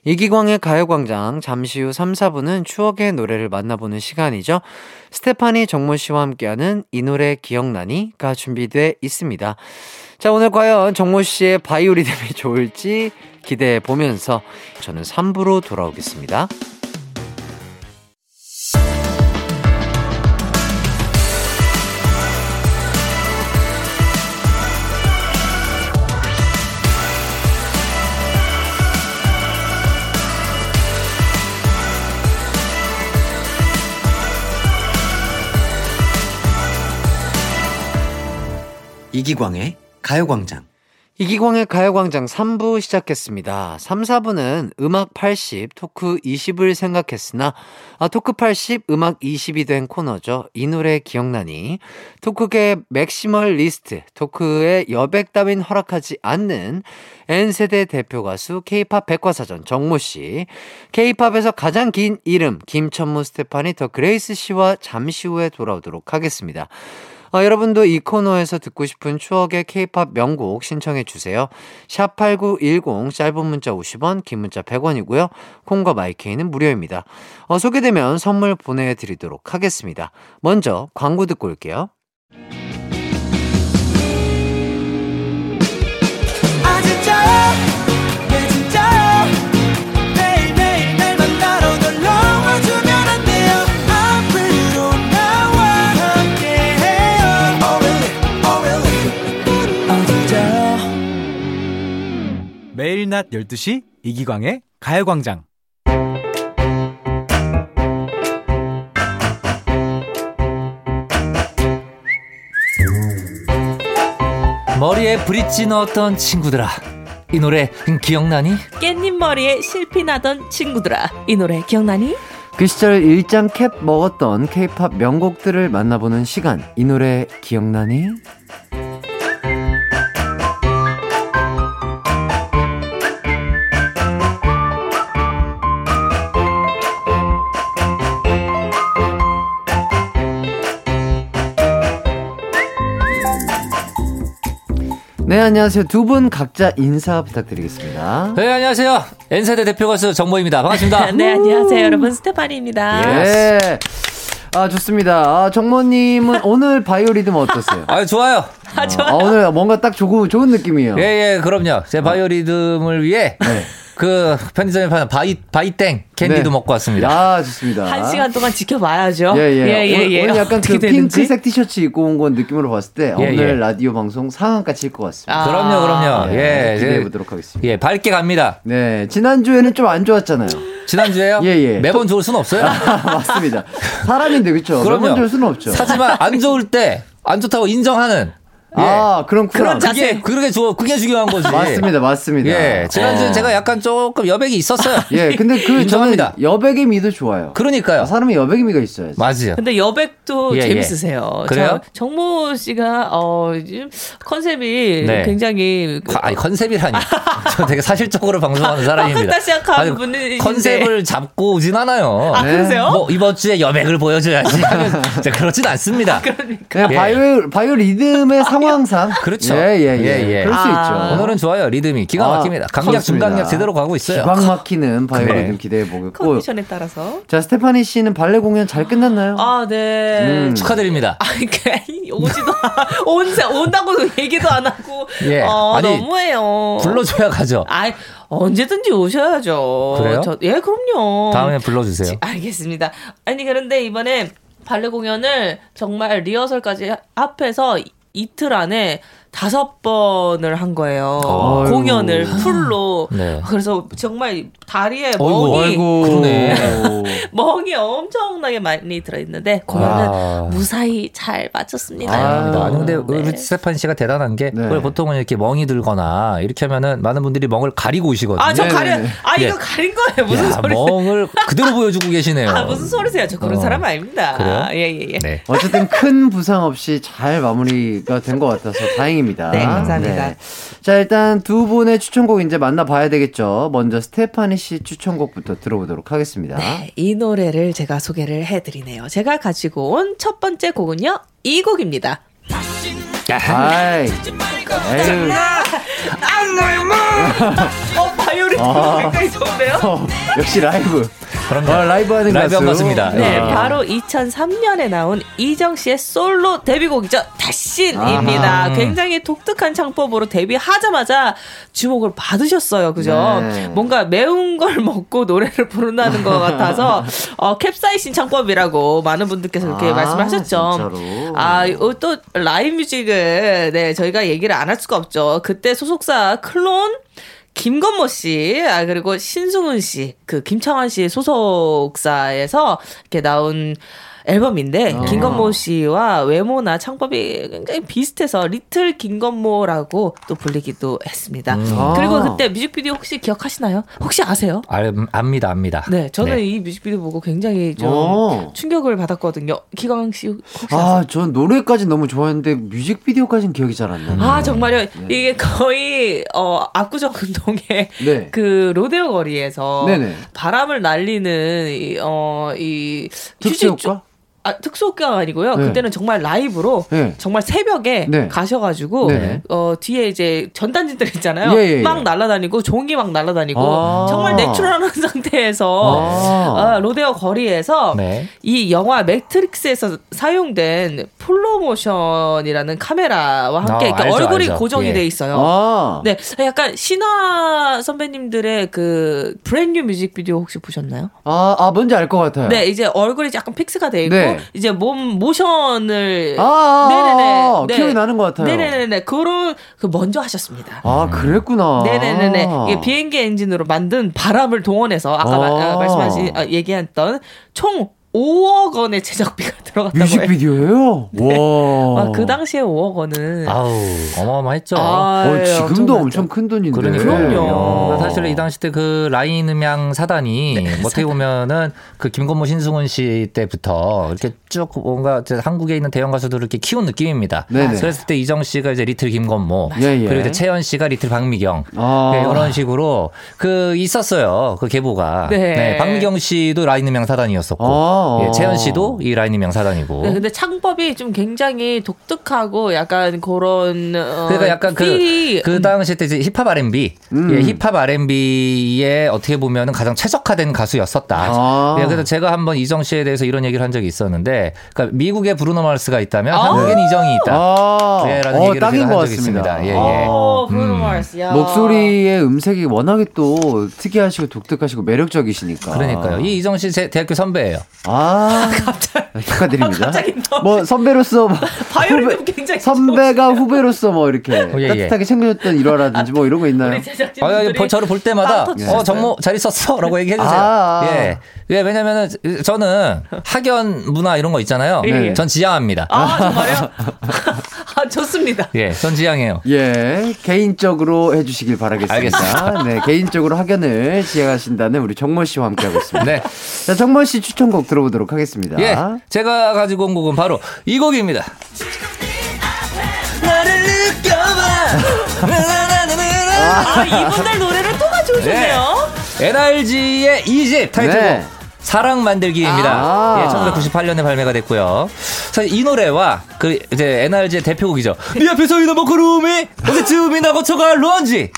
이기광의 가요광장 잠시 후 3, 4분은 추억의 노래를 만나보는 시간이죠. 스테파니 정모 씨와 함께하는 이 노래 기억나니?가 준비돼 있습니다. 자, 오늘 과연 정모 씨의 바이오리듬이 좋을지 기대해 보면서 저는 3부로 돌아오겠습니다. 이기광의 가요광장. 이기광의 가요광장 3부 시작했습니다. 3, 4부는 음악 80, 토크 20을 생각했으나, 아, 토크 80, 음악 20이 된 코너죠. 이 노래 기억나니? 토크계 맥시멀리스트, 토크의 여백 따윈 허락하지 않는 N세대 대표 가수 K-팝 백과사전 정모씨, K-팝에서 가장 긴 이름 김천무 스테파니 더 그레이스 씨와 잠시 후에 돌아오도록 하겠습니다. 어, 여러분도 이 코너에서 듣고 싶은 추억의 케이팝 명곡 신청해 주세요. 샵 8910 짧은 문자 50원, 긴 문자 100원이고요. 콩과 마이케이는 무료입니다. 어, 소개되면 선물 보내드리도록 하겠습니다. 먼저 광고 듣고 올게요. 매일 낮 12시 이기광의 가요광장 머리에 브릿지 넣었던 친구들아 이 노래 기억나니? 깻잎 머리에 실피 나던 친구들아 이 노래 기억나니? 그 시절 일장 캡 먹었던 케이팝 명곡들을 만나보는 시간 이 노래 기억나니? 안녕하세요. 두 분 각자 인사 부탁드리겠습니다. 네, 안녕하세요. N세대 대표 가수 정모입니다. 반갑습니다. 네, 안녕하세요. 여러분. 스테파니입니다. 예. 아, 좋습니다. 아, 정모님은 오늘 바이오리듬 어떠세요? 아, 좋아요. 아, 좋아요. 아, 오늘 뭔가 딱 좋은, 좋은 느낌이에요. 예, 예, 그럼요. 제 바이오리듬을 위해 네. 그 편의점에 파는 바이 바이땡 캔디도 네. 먹고 왔습니다. 아, 좋습니다. 한 시간 동안 지켜봐야죠. 예, 예. 예, 예, 예. 오늘, 오늘 약간 그. 핑크색 티셔츠 입고 온 건 느낌으로 봤을 때 예, 오늘 예. 라디오 방송 상한가 칠 것 같습니다. 아. 그럼요, 그럼요. 네, 예, 기대해 제- 보도록 하겠습니다. 예, 밝게 갑니다. 네, 지난 주에는 좀 안 좋았잖아요. 지난 주에요? 예, 예. 매번 좋을 수는 없어요. 맞습니다. 사람인데, 그쵸? 그럼요. 매번 줄 수는 없죠. 하지만 안 좋을 때 안 좋다고 인정하는 아, 그럼 그런 자- 그게 그게 주 그게 중요한 거지. 맞습니다, 맞습니다. 예, 지난주에 어. 제가 약간 조금 여백이 있었어요. 예, 근데 그 저는 인정합니다. 여백의 미도 좋아요. 그러니까요. 사람이 여백의 미가 있어야지. 맞아요. 근데 여백도 예, 예. 재밌으세요. 그래요? 저, 정모 씨가 어 컨셉이 네. 굉장히 과- 아니 컨셉이라니. 저 되게 사실적으로 방송하는 사람입니다. 아니, 분이신데. 컨셉을 잡고 오진 않아요. 아 네. 그러세요? 뭐 이번 주에 여백을 보여줘야지 하면 그렇진 않습니다. 그러니까 네, 예. 바이오, 바이오 리듬의 상 황상. 그렇죠. 예, 예, 예. 예, 예. 그럴 수 아. 있죠. 오늘은 좋아요. 리듬이 기가 아, 막힙니다. 강약 그렇습니다. 중강약 제대로 가고 있어요. 기광 막히는 바이오 그래. 리듬 기대해 보겠고. 컨디션에 따라서. 자, 스테파니 씨는 발레 공연 잘 끝났나요? 아 네. 음. 축하드립니다. 그 오지도 않- 온세 온다고 얘기도 안 하고. 예. 어, 아니, 너무해요. 불러줘야 가죠. 아 언제든지 오셔야죠. 그래요? 저, 예 그럼요. 다음에 불러주세요. 지- 알겠습니다. 아니 그런데 이번에 발레 공연을 정말 리허설까지 합해서 이- 이틀 안에 다섯 번을 한 거예요. 아이고. 공연을 풀로. 네. 그래서 정말 다리에 어이구, 멍이 아이고. 그러네. 멍이 엄청나게 많이 들어있는데 공연은 아. 무사히 잘 마쳤습니다. 아, 근데 네. 우리 스테파니 씨가 대단한 게 네. 보통은 이렇게 멍이 들거나 이렇게 하면은 많은 분들이 멍을 가리고 오시거든요. 아, 저. 가려. 아, 예. 이거 가린 거예요. 무슨 야, 소리세요? 멍을 그대로 보여주고 계시네요. 아, 무슨 소리세요? 저 그런 어. 사람 아닙니다. 그래요? 예, 예, 예. 네. 어쨌든 큰 부상 없이 잘 마무리가 된 것 같아서 다행입니다. 네, 감사합니다. 자, 일단 두 분의 추천곡 이제 만나봐야 되겠죠. 먼저 스테파니 씨 추천곡부터 들어보도록 하겠습니다. 네, 이 노래를 제가 소개를 해드리네요. 제가 가지고 온 첫 번째 곡은요, 이 곡입니다. 아이, 에휴, 어, 바이올린 아. 굉장히 좋은데요? 어, 역시 라이브. 그럼요. 어, 라이브 하는 라이브 가수. 한 맞습니다. 네, 아. 바로 2003년에 나온 이정 씨의 솔로 데뷔곡이죠. 다신입니다. 아하. 굉장히 독특한 창법으로 데뷔하자마자 주목을 받으셨어요. 그죠? 네. 뭔가 매운 걸 먹고 노래를 부른다는 것 같아서 어, 캡사이신 창법이라고 많은 분들께서 그렇게 아, 말씀을 하셨죠. 진짜로. 아, 어, 또 라인 뮤직을 네, 저희가 얘기를 안 할 수가 없죠. 그때 소속사 클론 김건모 씨, 아, 그리고 신승훈 씨, 그 김창환 씨 소속사에서 이렇게 나온 앨범인데, 어. 김건모 씨와 외모나 창법이 굉장히 비슷해서 리틀 김건모라고 또 불리기도 했습니다. 아. 그리고 그때 뮤직비디오 혹시 기억하시나요? 혹시 아세요? 알, 압니다, 압니다. 네, 저는 네. 이 뮤직비디오 보고 굉장히 좀 어. 충격을 받았거든요. 기광 씨 혹시 아세요? 아, 전 노래까지 너무 좋아했는데 뮤직비디오까지는 기억이 잘 안 나요. 아 정말요? 이게 거의 어 압구정 운동의 네. 그 로데오 거리에서 네네. 바람을 날리는 이, 어, 이 휴지 효과? 아 특수 효과가 아니고요. 네. 그때는 정말 라이브로 네. 정말 새벽에 네. 가셔가지고 네. 어 뒤에 이제 전단지들 있잖아요. 예, 예, 예. 막 날아다니고 종이 막 날아다니고 아. 정말 natural한 상태에서 아. 어, 로데오 거리에서 네. 이 영화 매트릭스에서 사용된 flow motion이라는 카메라와 함께 아, 이렇게 알죠, 얼굴이 알죠. 고정이 예. 돼 있어요. 아. 네, 약간 신화 선배님들의 그 Brand New 뮤직비디오 혹시 보셨나요? 아, 아, 뭔지 알 것 같아요. 네, 이제 얼굴이 약간 fix가 돼 있고 네. 이제 몸 모션을 아, 아, 네네네. 아, 네. 기억이 나는 것 같아요. 네네네 그런 그 먼저 하셨습니다. 아, 그랬구나. 네네네네. 이게 비행기 엔진으로 만든 바람을 동원해서 아까 마- 아. 아, 말씀하신 아, 얘기했던 총 5억 원의 제작비가 들어갔다고 해요. 뮤직비디오예요? 와. 아, 그 당시에 5억 원은 아우, 어마어마했죠. 아, 어, 예, 지금도. 엄청 큰 돈인데. 그러니까요. 그럼요. 그러니까 사실 이 당시 때 그 라인 음향 사단이 네, 뭐 어떻게 보면은 그 김건모 신승훈 씨 때부터 이렇게 쭉 뭔가 한국에 있는 대형 가수들을 이렇게 키운 느낌입니다. 네네. 그랬을 때 이정 씨가 이제 리틀 김건모 예, 예. 그리고 이제 채연 씨가 리틀 박미경 아. 네, 이런 식으로 그 있었어요. 그 계보가. 네. 박미경 씨도 라인 음향 사단이었었고 아. 예, 채연 씨도 이 라인 음향 사단이고. 네, 근데 창법이 좀 굉장히 독특하고 약간 그런 어, 그러니까 약간 그, 그 당시 때 이제 힙합 R&B, 음. 예, 힙합 R&B에 어떻게 보면 은 가장 최적화된 가수였었다. 아. 예, 그래서 제가 한번 이정 씨에 대해서 이런 얘기를 한 적이 있었는데, 그러니까 미국에 브루노 마르스가 있다면 아. 한국엔 이정이 있다. 아. 예, 라는 어, 얘기를 딱인 제가 것한 적이 같습니다. 있습니다. 예, 예. 어, 브루노 음. 마르스. 야. 목소리의 음색이 워낙에 또 특이하시고 독특하시고 매력적이시니까. 그러니까요. 이 이정 씨 제 대학교 선배예요. 아. 축하드립니다. 갑자기 너무- 뭐 선배로서 뭐 바이올린도 후배- 굉장히 선배가 후배로서 뭐 이렇게 예, 예. 따뜻하게 챙겨줬던 일화라든지 뭐 이런 거 있나요? 아, 예, 저를 볼 때마다 빵 터지셨어요. 어 정모 잘 있었어 라고 얘기해 주세요. 아, 아. 예. 예, 왜냐면은 저는 학연 문화 이런 거 있잖아요. 예, 예. 전 지향합니다. 아 정말요? 아 좋습니다. 예, 전 지향해요. 예, 개인적으로 해주시길 바라겠습니다. 알겠습니다. 네, 개인적으로 학연을 지향하신다는 우리 정모 씨와 함께하고 있습니다. 네. 자, 정모 씨 추천곡 들어보도록 하겠습니다. 예, 제가 가지고 온 곡은 바로 이 곡입니다. 나를 느껴봐. 아, 이분들 노래를 또 가져오셨네요. NRG의 2집 타이틀곡 네. 사랑 만들기입니다. 아. 예, 1998년에 발매가 됐고요. 사실 이 노래와 그 이제 NRG의 대표곡이죠. 네 앞에서 이놈의 구름이 언제쯤이 나 거쳐갈 런지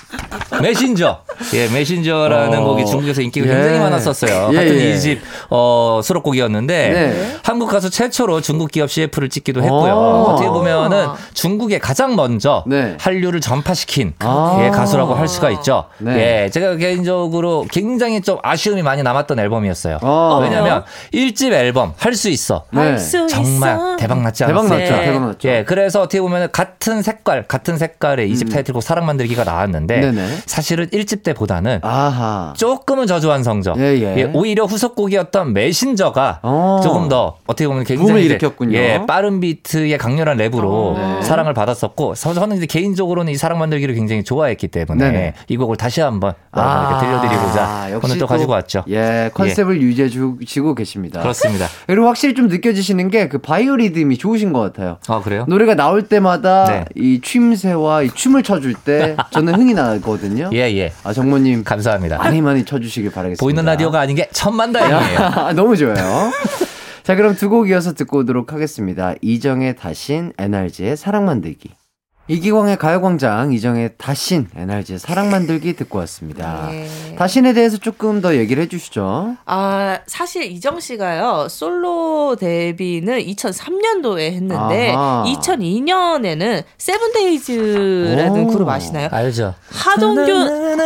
메신저. 예, 메신저라는 어. 곡이 중국에서 인기가 예. 굉장히 많았었어요. 예, 하여튼 예. 이집 어, 수록곡이었는데 네. 한국 가수 최초로 중국 기업 CF를 찍기도 했고요. 어. 어떻게 보면은 중국에 가장 먼저 네. 한류를 전파시킨 아. 예, 가수라고 할 수가 있죠. 네. 예, 제가 개인적으로 굉장히 좀 아쉬움이 많이 남았던 앨범이었어요. 어. 왜냐면 일 1집 앨범 할 수 있어. 네. 할수 정말. 대박 났지 대박 않았어요? 났죠. 네. 대박 났죠. 예, 그래서 어떻게 보면 같은 색깔, 같은 색깔의 이집 타이틀곡 사랑 만들기가 나왔는데 음. 네네. 사실은 1집 때보다는 아하. 조금은 저조한 성적. 예, 예. 오히려 후속곡이었던 메신저가 어. 조금 더 어떻게 보면 굉장히 이제, 일으켰군요. 예, 빠른 비트의 강렬한 랩으로 어. 네. 사랑을 받았었고 서- 저는 이제 개인적으로는 이 사랑 만들기를 굉장히 좋아했기 때문에 네네. 이 곡을 다시 한번 여러분께 들려드리고자 역시 오늘 또 가지고 왔죠. 예, 컨셉을 유지 해 주시고 계십니다. 그렇습니다. 그리고 확실히 좀 느껴지시는 게 그 바이오 리듬이 좋으신 것 같아요. 아 그래요? 노래가 나올 때마다 네. 이 춤새와 이 춤을 춰줄 때 저는 흥이 나거든요. 예, 예. 아 정모님 감사합니다. 많이 많이 쳐주시길 바라겠습니다. 보이는 라디오가 아닌 게 천만다행이에요. 너무 좋아요. 자 그럼 두 곡 이어서 듣고 오도록 하겠습니다. 이정의 다신, NRG의 사랑 만들기. 이기광의 가요광장, 이정의 다신, NRG의 사랑 만들기 듣고 왔습니다. 네. 다신에 대해서 조금 더 얘기를 해주시죠. 아, 사실 이정 씨가요, 솔로 데뷔는 2003년도에 했는데, 아하. 2002년에는 세븐데이즈라는 오. 그룹 아시나요? 알죠. 하동균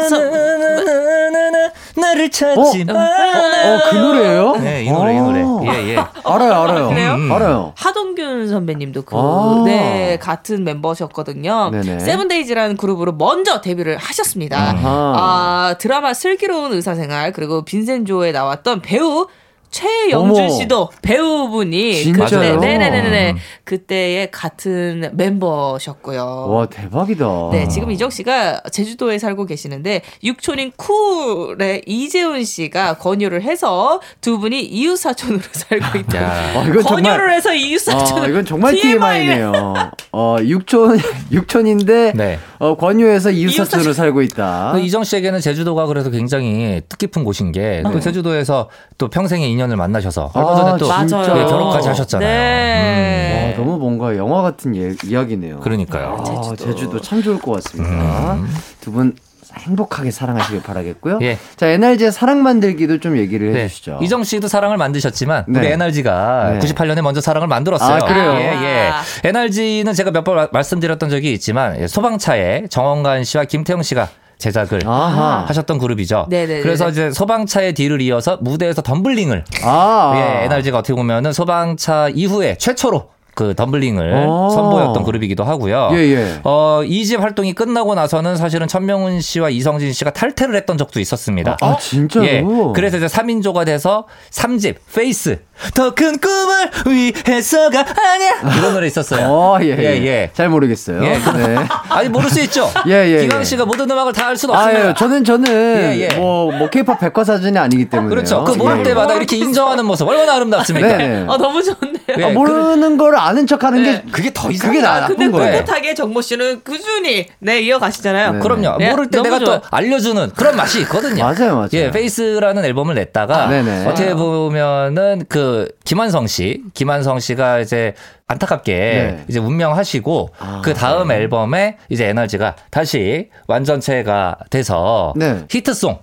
나를 찾지 어? 마. 어, 그 노래예요? 네, 이 노래, 이 노래. 어. 예, 예. 알아요, 알아요. 그래요? 음. 알아요. 하동균 선배님도 그, 아. 네, 같은 멤버셨거든요. 네네. 세븐데이즈라는 그룹으로 먼저 데뷔를 하셨습니다. 아하. 아, 드라마 슬기로운 의사생활, 그리고 빈센조에 나왔던 배우, 최영준 어머. 씨도 배우분이 진짜요? 그때 네네네네 음. 그때의 같은 멤버셨고요. 와, 대박이다. 네, 지금 이정 씨가 제주도에 살고 계시는데 육촌인 쿨의 이재훈 씨가 권유를 해서 두 분이 이웃 사촌으로 살고 있다. 야. 아, 이건 정말- 권유를 해서 이웃 사촌. 어, 이건 정말 TMI네요. 어, 육촌, 육촌인데, 네. 어, 권유해서 이웃 사촌으로 이웃사촌. 살고 있다. 그 이정 씨에게는 제주도가 그래서 굉장히 뜻깊은 곳인 게또 제주도에서 또 평생의 인연을 만나셔서 얼마 전에 아, 또 진짜요? 예, 결혼까지 하셨잖아요. 네. 와, 너무 뭔가 영화 같은 예, 이야기네요. 그러니까요. 아, 제주도. 참 좋을 것 같습니다. 두분 행복하게 사랑하시길 바라겠고요. 예. 자, NRG의 사랑 만들기도 좀 얘기를 네. 해주시죠. 이정 씨도 사랑을 만드셨지만 네. 우리 NRG가 네. 98년에 먼저 사랑을 만들었어요. 아, 그래요? 예, 예. NRG는 제가 몇 번 말씀드렸던 적이 있지만 예, 소방차에 정원관 씨와 김태형 씨가 제작을 아하. 하셨던 그룹이죠. 네네네네. 그래서 이제 소방차의 뒤를 이어서 무대에서 덤블링을 아. 예, NRG가 어떻게 보면은 소방차 이후에 최초로 그 덤블링을 어. 선보였던 그룹이기도 하고요. 예, 예. 어, 이 집 활동이 끝나고 나서는 사실은 천명훈 씨와 이성진 씨가 탈퇴를 했던 적도 있었습니다. 아, 진짜로? 예. 그래서 이제 3인조가 돼서 3집 Face 더 큰 꿈을 위해서가 아니야 이런 노래 있었어요. 어, 예, 예. 예, 예. 잘 모르겠어요. 예. 네. 아니 모를 수 있죠. 예, 예, 기광 예. 씨가 모든 음악을 다 알 수는 아, 없습니다. 예. 저는, 저는, 예, 예. 뭐, 뭐, 케이팝 백과사전이 아니기 때문에. 그렇죠. 그 모를 때마다 이렇게 인정하는 모습 얼마나 아름답습니까? 네네. 아 너무 좋네요. 예, 아, 모르는 걸 아는 척 하는 네. 게. 그게 더 그게 나, 근데 나쁜 거예요. 꿋꿋하게 정모 씨는 꾸준히 네 이어가시잖아요. 네. 그럼요. 네, 모를 때 내가 좋아요. 또 알려주는 그런 맛이 있거든요. 맞아요, 맞아요. 예, 페이스라는 앨범을 냈다가 네네. 어떻게 보면은 그 김한성 씨, 김한성 씨가 이제 안타깝게 네. 이제 운명하시고 아, 그 다음 앨범에 이제 에너지가 다시 완전체가 돼서 네. 히트송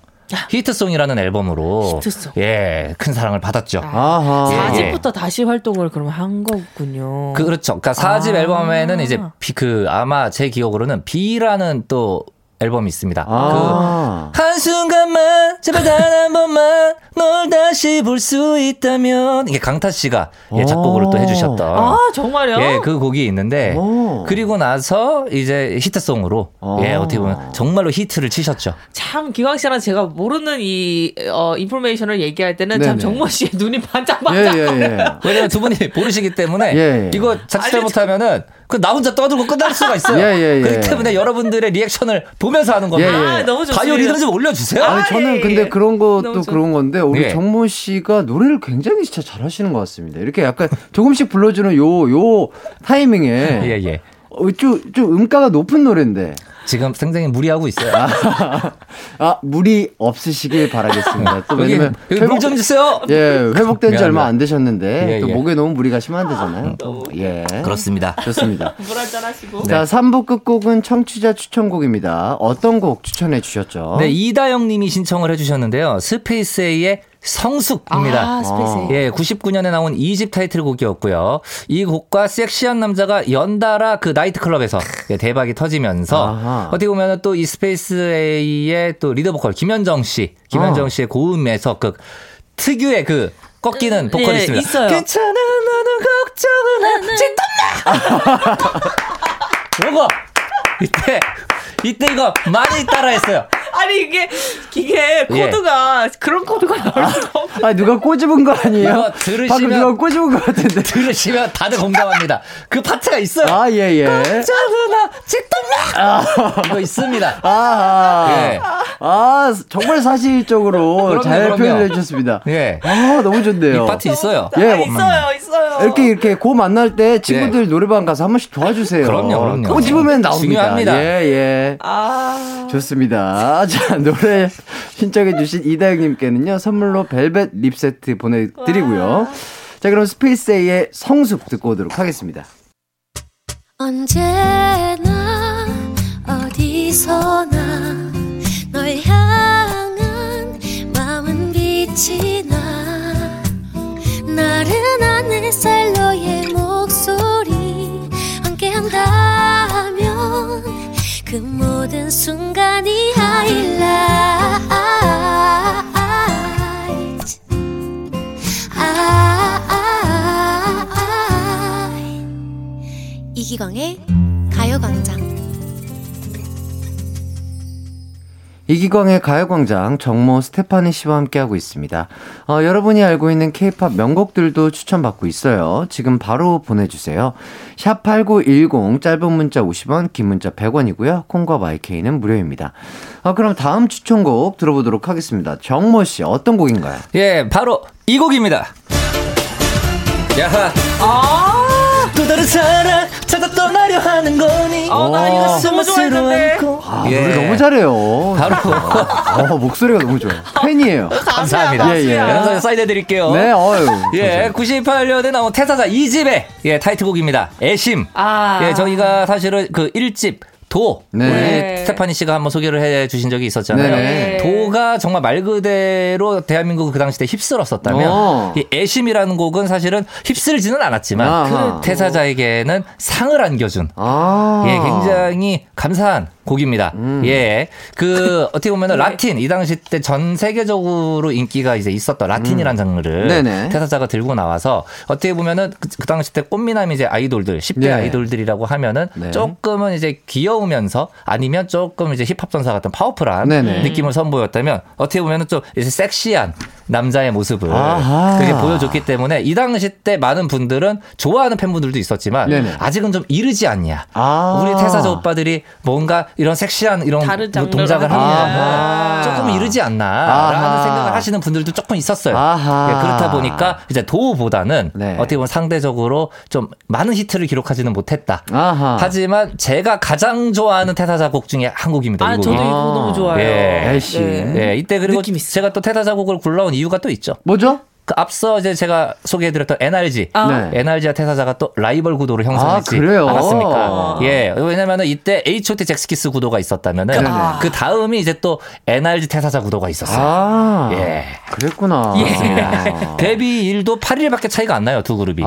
히트송이라는 앨범으로 히트송. 예, 큰 사랑을 받았죠. 아하. 예, 예. 4집부터 다시 활동을 그럼 한 거군요. 그, 그렇죠. 그러니까 4집 아. 앨범에는 이제 비, 그 아마 제 기억으로는 B라는 또 앨범이 있습니다. 그 아. 한순간만 제발 단 한 번만 널 다시 볼 수 있다면 이게 강타 씨가 예, 작곡을 또 해주셨던 아 정말요? 예, 그 곡이 있는데 오. 그리고 나서 이제 히트송으로 어. 예, 어떻게 보면 정말로 히트를 치셨죠. 참 기광 씨랑 제가 모르는 이 어, 인포메이션을 얘기할 때는 참 네네. 정모 씨의 눈이 예, 반짝반짝. 예, 예. 왜냐면 두 분이 모르시기 때문에 예, 예. 이거 자칫 잘못하면은 그 나 혼자 떠들고 끝날 수가 있어요. 예, 예, 예. 그렇기 때문에 여러분들의 리액션을 보면서 하는 겁니다. 예, 예. 아, 너무 좋습니다. 바이오 리듬 좀 올려주세요. 아니 아, 저는 예, 근데 예. 그런 것도 그런 건데 우리 예. 정모 씨가 노래를 굉장히 진짜 잘하시는 것 같습니다. 이렇게 약간 조금씩 불러주는 요 요 타이밍에 예, 예. 어, 좀, 좀 음가가 높은 노래인데 지금 굉장히 무리하고 있어요. 아 무리 없으시길 바라겠습니다. 또 여기, 왜냐면 여기 물좀 주세요. 예 회복된 지. 얼마 안 되셨는데 예, 또 예. 목에 너무 무리가 심한 데잖아요. 예 그렇습니다. 좋습니다. 물 한잔 하시고. 자 3부 끝곡은 청취자 추천곡입니다. 어떤 곡 추천해 주셨죠? 네, 이다영 님이 신청을 해 주셨는데요. 스페이스 A의 성숙입니다. 아, 스페이스. 예, 99년에 나온 2집 타이틀곡이었고요. 이 곡과 섹시한 남자가 연달아 그 나이트클럽에서 예, 대박이 터지면서 아하. 어떻게 보면 또 이 스페이스 A의 또 리더 보컬 김현정 씨, 김현정 어. 씨의 고음에서 그 특유의 그 꺾이는 보컬이 예, 있습니다. 있어요. 괜찮아, 나는 걱정을 하지 마. 요거 이때 이때 이거 많이 따라했어요. 아니 이게 이게 예. 코드가 그런 코드가 나올 수가 없어. 아 누가 꼬집은 거 아니에요? 이거 들으시면- 방금 누가 꼬집은 거 같은데. 들으시면 다들 공감합니다. 그 파트가 있어요. 아 예예. 짜증나, 직동나 이거 있습니다. 아, 예. 아 정말 사실적으로 그럼요, 잘. 표현해 주셨습니다. 예. 아 너무 좋네요. 이 파트 있어요. 예, 아, 있어요, 있어요. 이렇게 이렇게 고 만날 때 친구들 노래방 가서 한 번씩 도와주세요. 네. 그럼요, 그럼요. 꼬집으면 나옵니다. 중요합니다. 예, 예. 아. 좋습니다. 자, 노래 신청해 주신 이다영님께는요, 선물로 벨벳 립 세트 보내드리고요. 자, 그럼 스페이스 A의 성숙 듣고 오도록 하겠습니다. 언제나 어디서나 널 향한 마음은 빛이 나 이기광의 가요광장 이기광의 가요광장 정모 스테파니 씨와 함께하고 있습니다. 어, 여러분이 알고 있는 케이팝 명곡들도 추천받고 있어요. 지금 바로 보내주세요. 샵 8910 짧은 문자 50원 긴 문자 100원이고요. 콩과 마이케이는 무료입니다. 어, 그럼 다음 추천곡 들어보도록 하겠습니다. 정모 씨 어떤 곡인가요? 예, 바로 이 곡입니다. 야하. 아. 또 다른 사랑 찾아 떠나려 하는 거니. 어, 나 이거 너무 좋아했는데. 아, 예. 노래 너무 잘해요. 바로 어, 목소리가 너무 좋아요. 팬이에요. 감사합니다. 예, 예. 영상에 사인해 드릴게요. 네, 어유. 예, 98년에 나온 태사자 2집의 예, 타이틀곡입니다. 애심. 아. 예, 저희가 사실은 그 1집 도 네. 우리 스테파니 씨가 한번 소개를 해 주신 적이 있었잖아요. 네. 도가 정말 말 그대로 대한민국 그 당시 때 휩쓸었었다면 어. 이 애심이라는 곡은 사실은 휩쓸지는 않았지만. 그 태사자에게는 상을 안겨준 아. 예, 굉장히 감사한 곡입니다. 음. 예. 그, 어떻게 보면 라틴, 이 당시 때 전 세계적으로 인기가 이제 있었던 라틴이라는 장르를 음. 네네. 태사자가 들고 나와서 어떻게 보면은 그, 그 당시 때 꽃미남 이제 아이돌들, 10대 네. 아이돌들이라고 하면은 네. 조금은 이제 귀여우면서 아니면 조금 이제 힙합 전사 같은 파워풀한 네네. 느낌을 선보였다면 어떻게 보면은 좀 이제 섹시한 남자의 모습을 아하. 그게 보여줬기 때문에 이 당시 때 많은 분들은 좋아하는 팬분들도 있었지만 네네. 아직은 좀 이르지 않냐. 아. 우리 태사자 오빠들이 뭔가 이런 섹시한 이런 다른 뭐 동작을. 하면 아하. 조금 이르지 않나라는 아하. 생각을 하시는 분들도 조금 있었어요. 아하. 예, 그렇다 보니까 이제 도보다는 네. 어떻게 보면 상대적으로 좀 많은 히트를 기록하지는 못했다. 아하. 하지만 제가 가장 좋아하는 태사자 곡 중에 한 곡입니다. 아, 이 곡이. 저도 이거 너무 좋아요. 예. 애쉬. 예, 이때 그리고. 제가 또 태사자 곡을 골라온 이유가 또 있죠. 뭐죠? 그 앞서 이제 제가 소개해드렸던 NRG, 아. 네. NRG와 태사자가 또 라이벌 구도를 형성했지 아, 그래요? 않았습니까? 예, 왜냐면은 이때 H.O.T. 잭스키스 구도가 있었다면은 네네. 그 다음이 이제 또 NRG 태사자 구도가 있었어요. 아. 예. 그랬구나. 예. 데뷔 일도 8일밖에 차이가 안 나요 두 그룹이. 예.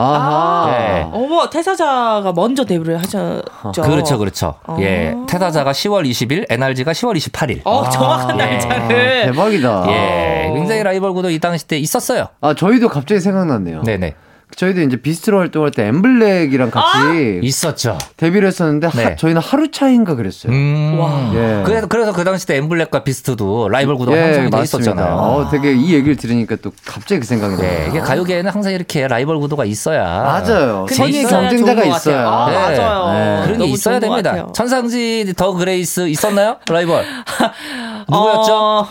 어머 태사자가 먼저 데뷔를 하셨죠. 그렇죠, 그렇죠. 예, 태사자가 10월 20일, NRG가 10월 28일. 어 정확한 예. 날짜를. 대박이다. 예, 굉장히 라이벌 구도 이 당시 때 있었어요. 아, 저희도 갑자기 생각났네요. 네네. 저희도 이제 비스트로 활동할 때 엠블랙이랑 같이 있었죠. 데뷔를 했었는데 하- 네. 저희는 하루 차인가 그랬어요. 음. 예. 그래서 그래서 그 당시 때 엠블랙과 비스트도 라이벌 구도가 형성이 돼 있었잖아요. 어, 되게 이 얘기를 들으니까 또 갑자기 그 생각이 나요. 네, 이게 가요계에는 항상 이렇게 라이벌 구도가 있어야 맞아요. 선의 있어야 경쟁자가. 있어요. 아, 네. 맞아요. 네. 그런 게 있어야 됩니다. 천상지희 더 그레이스 있었나요? 라이벌. 누구였죠? 어,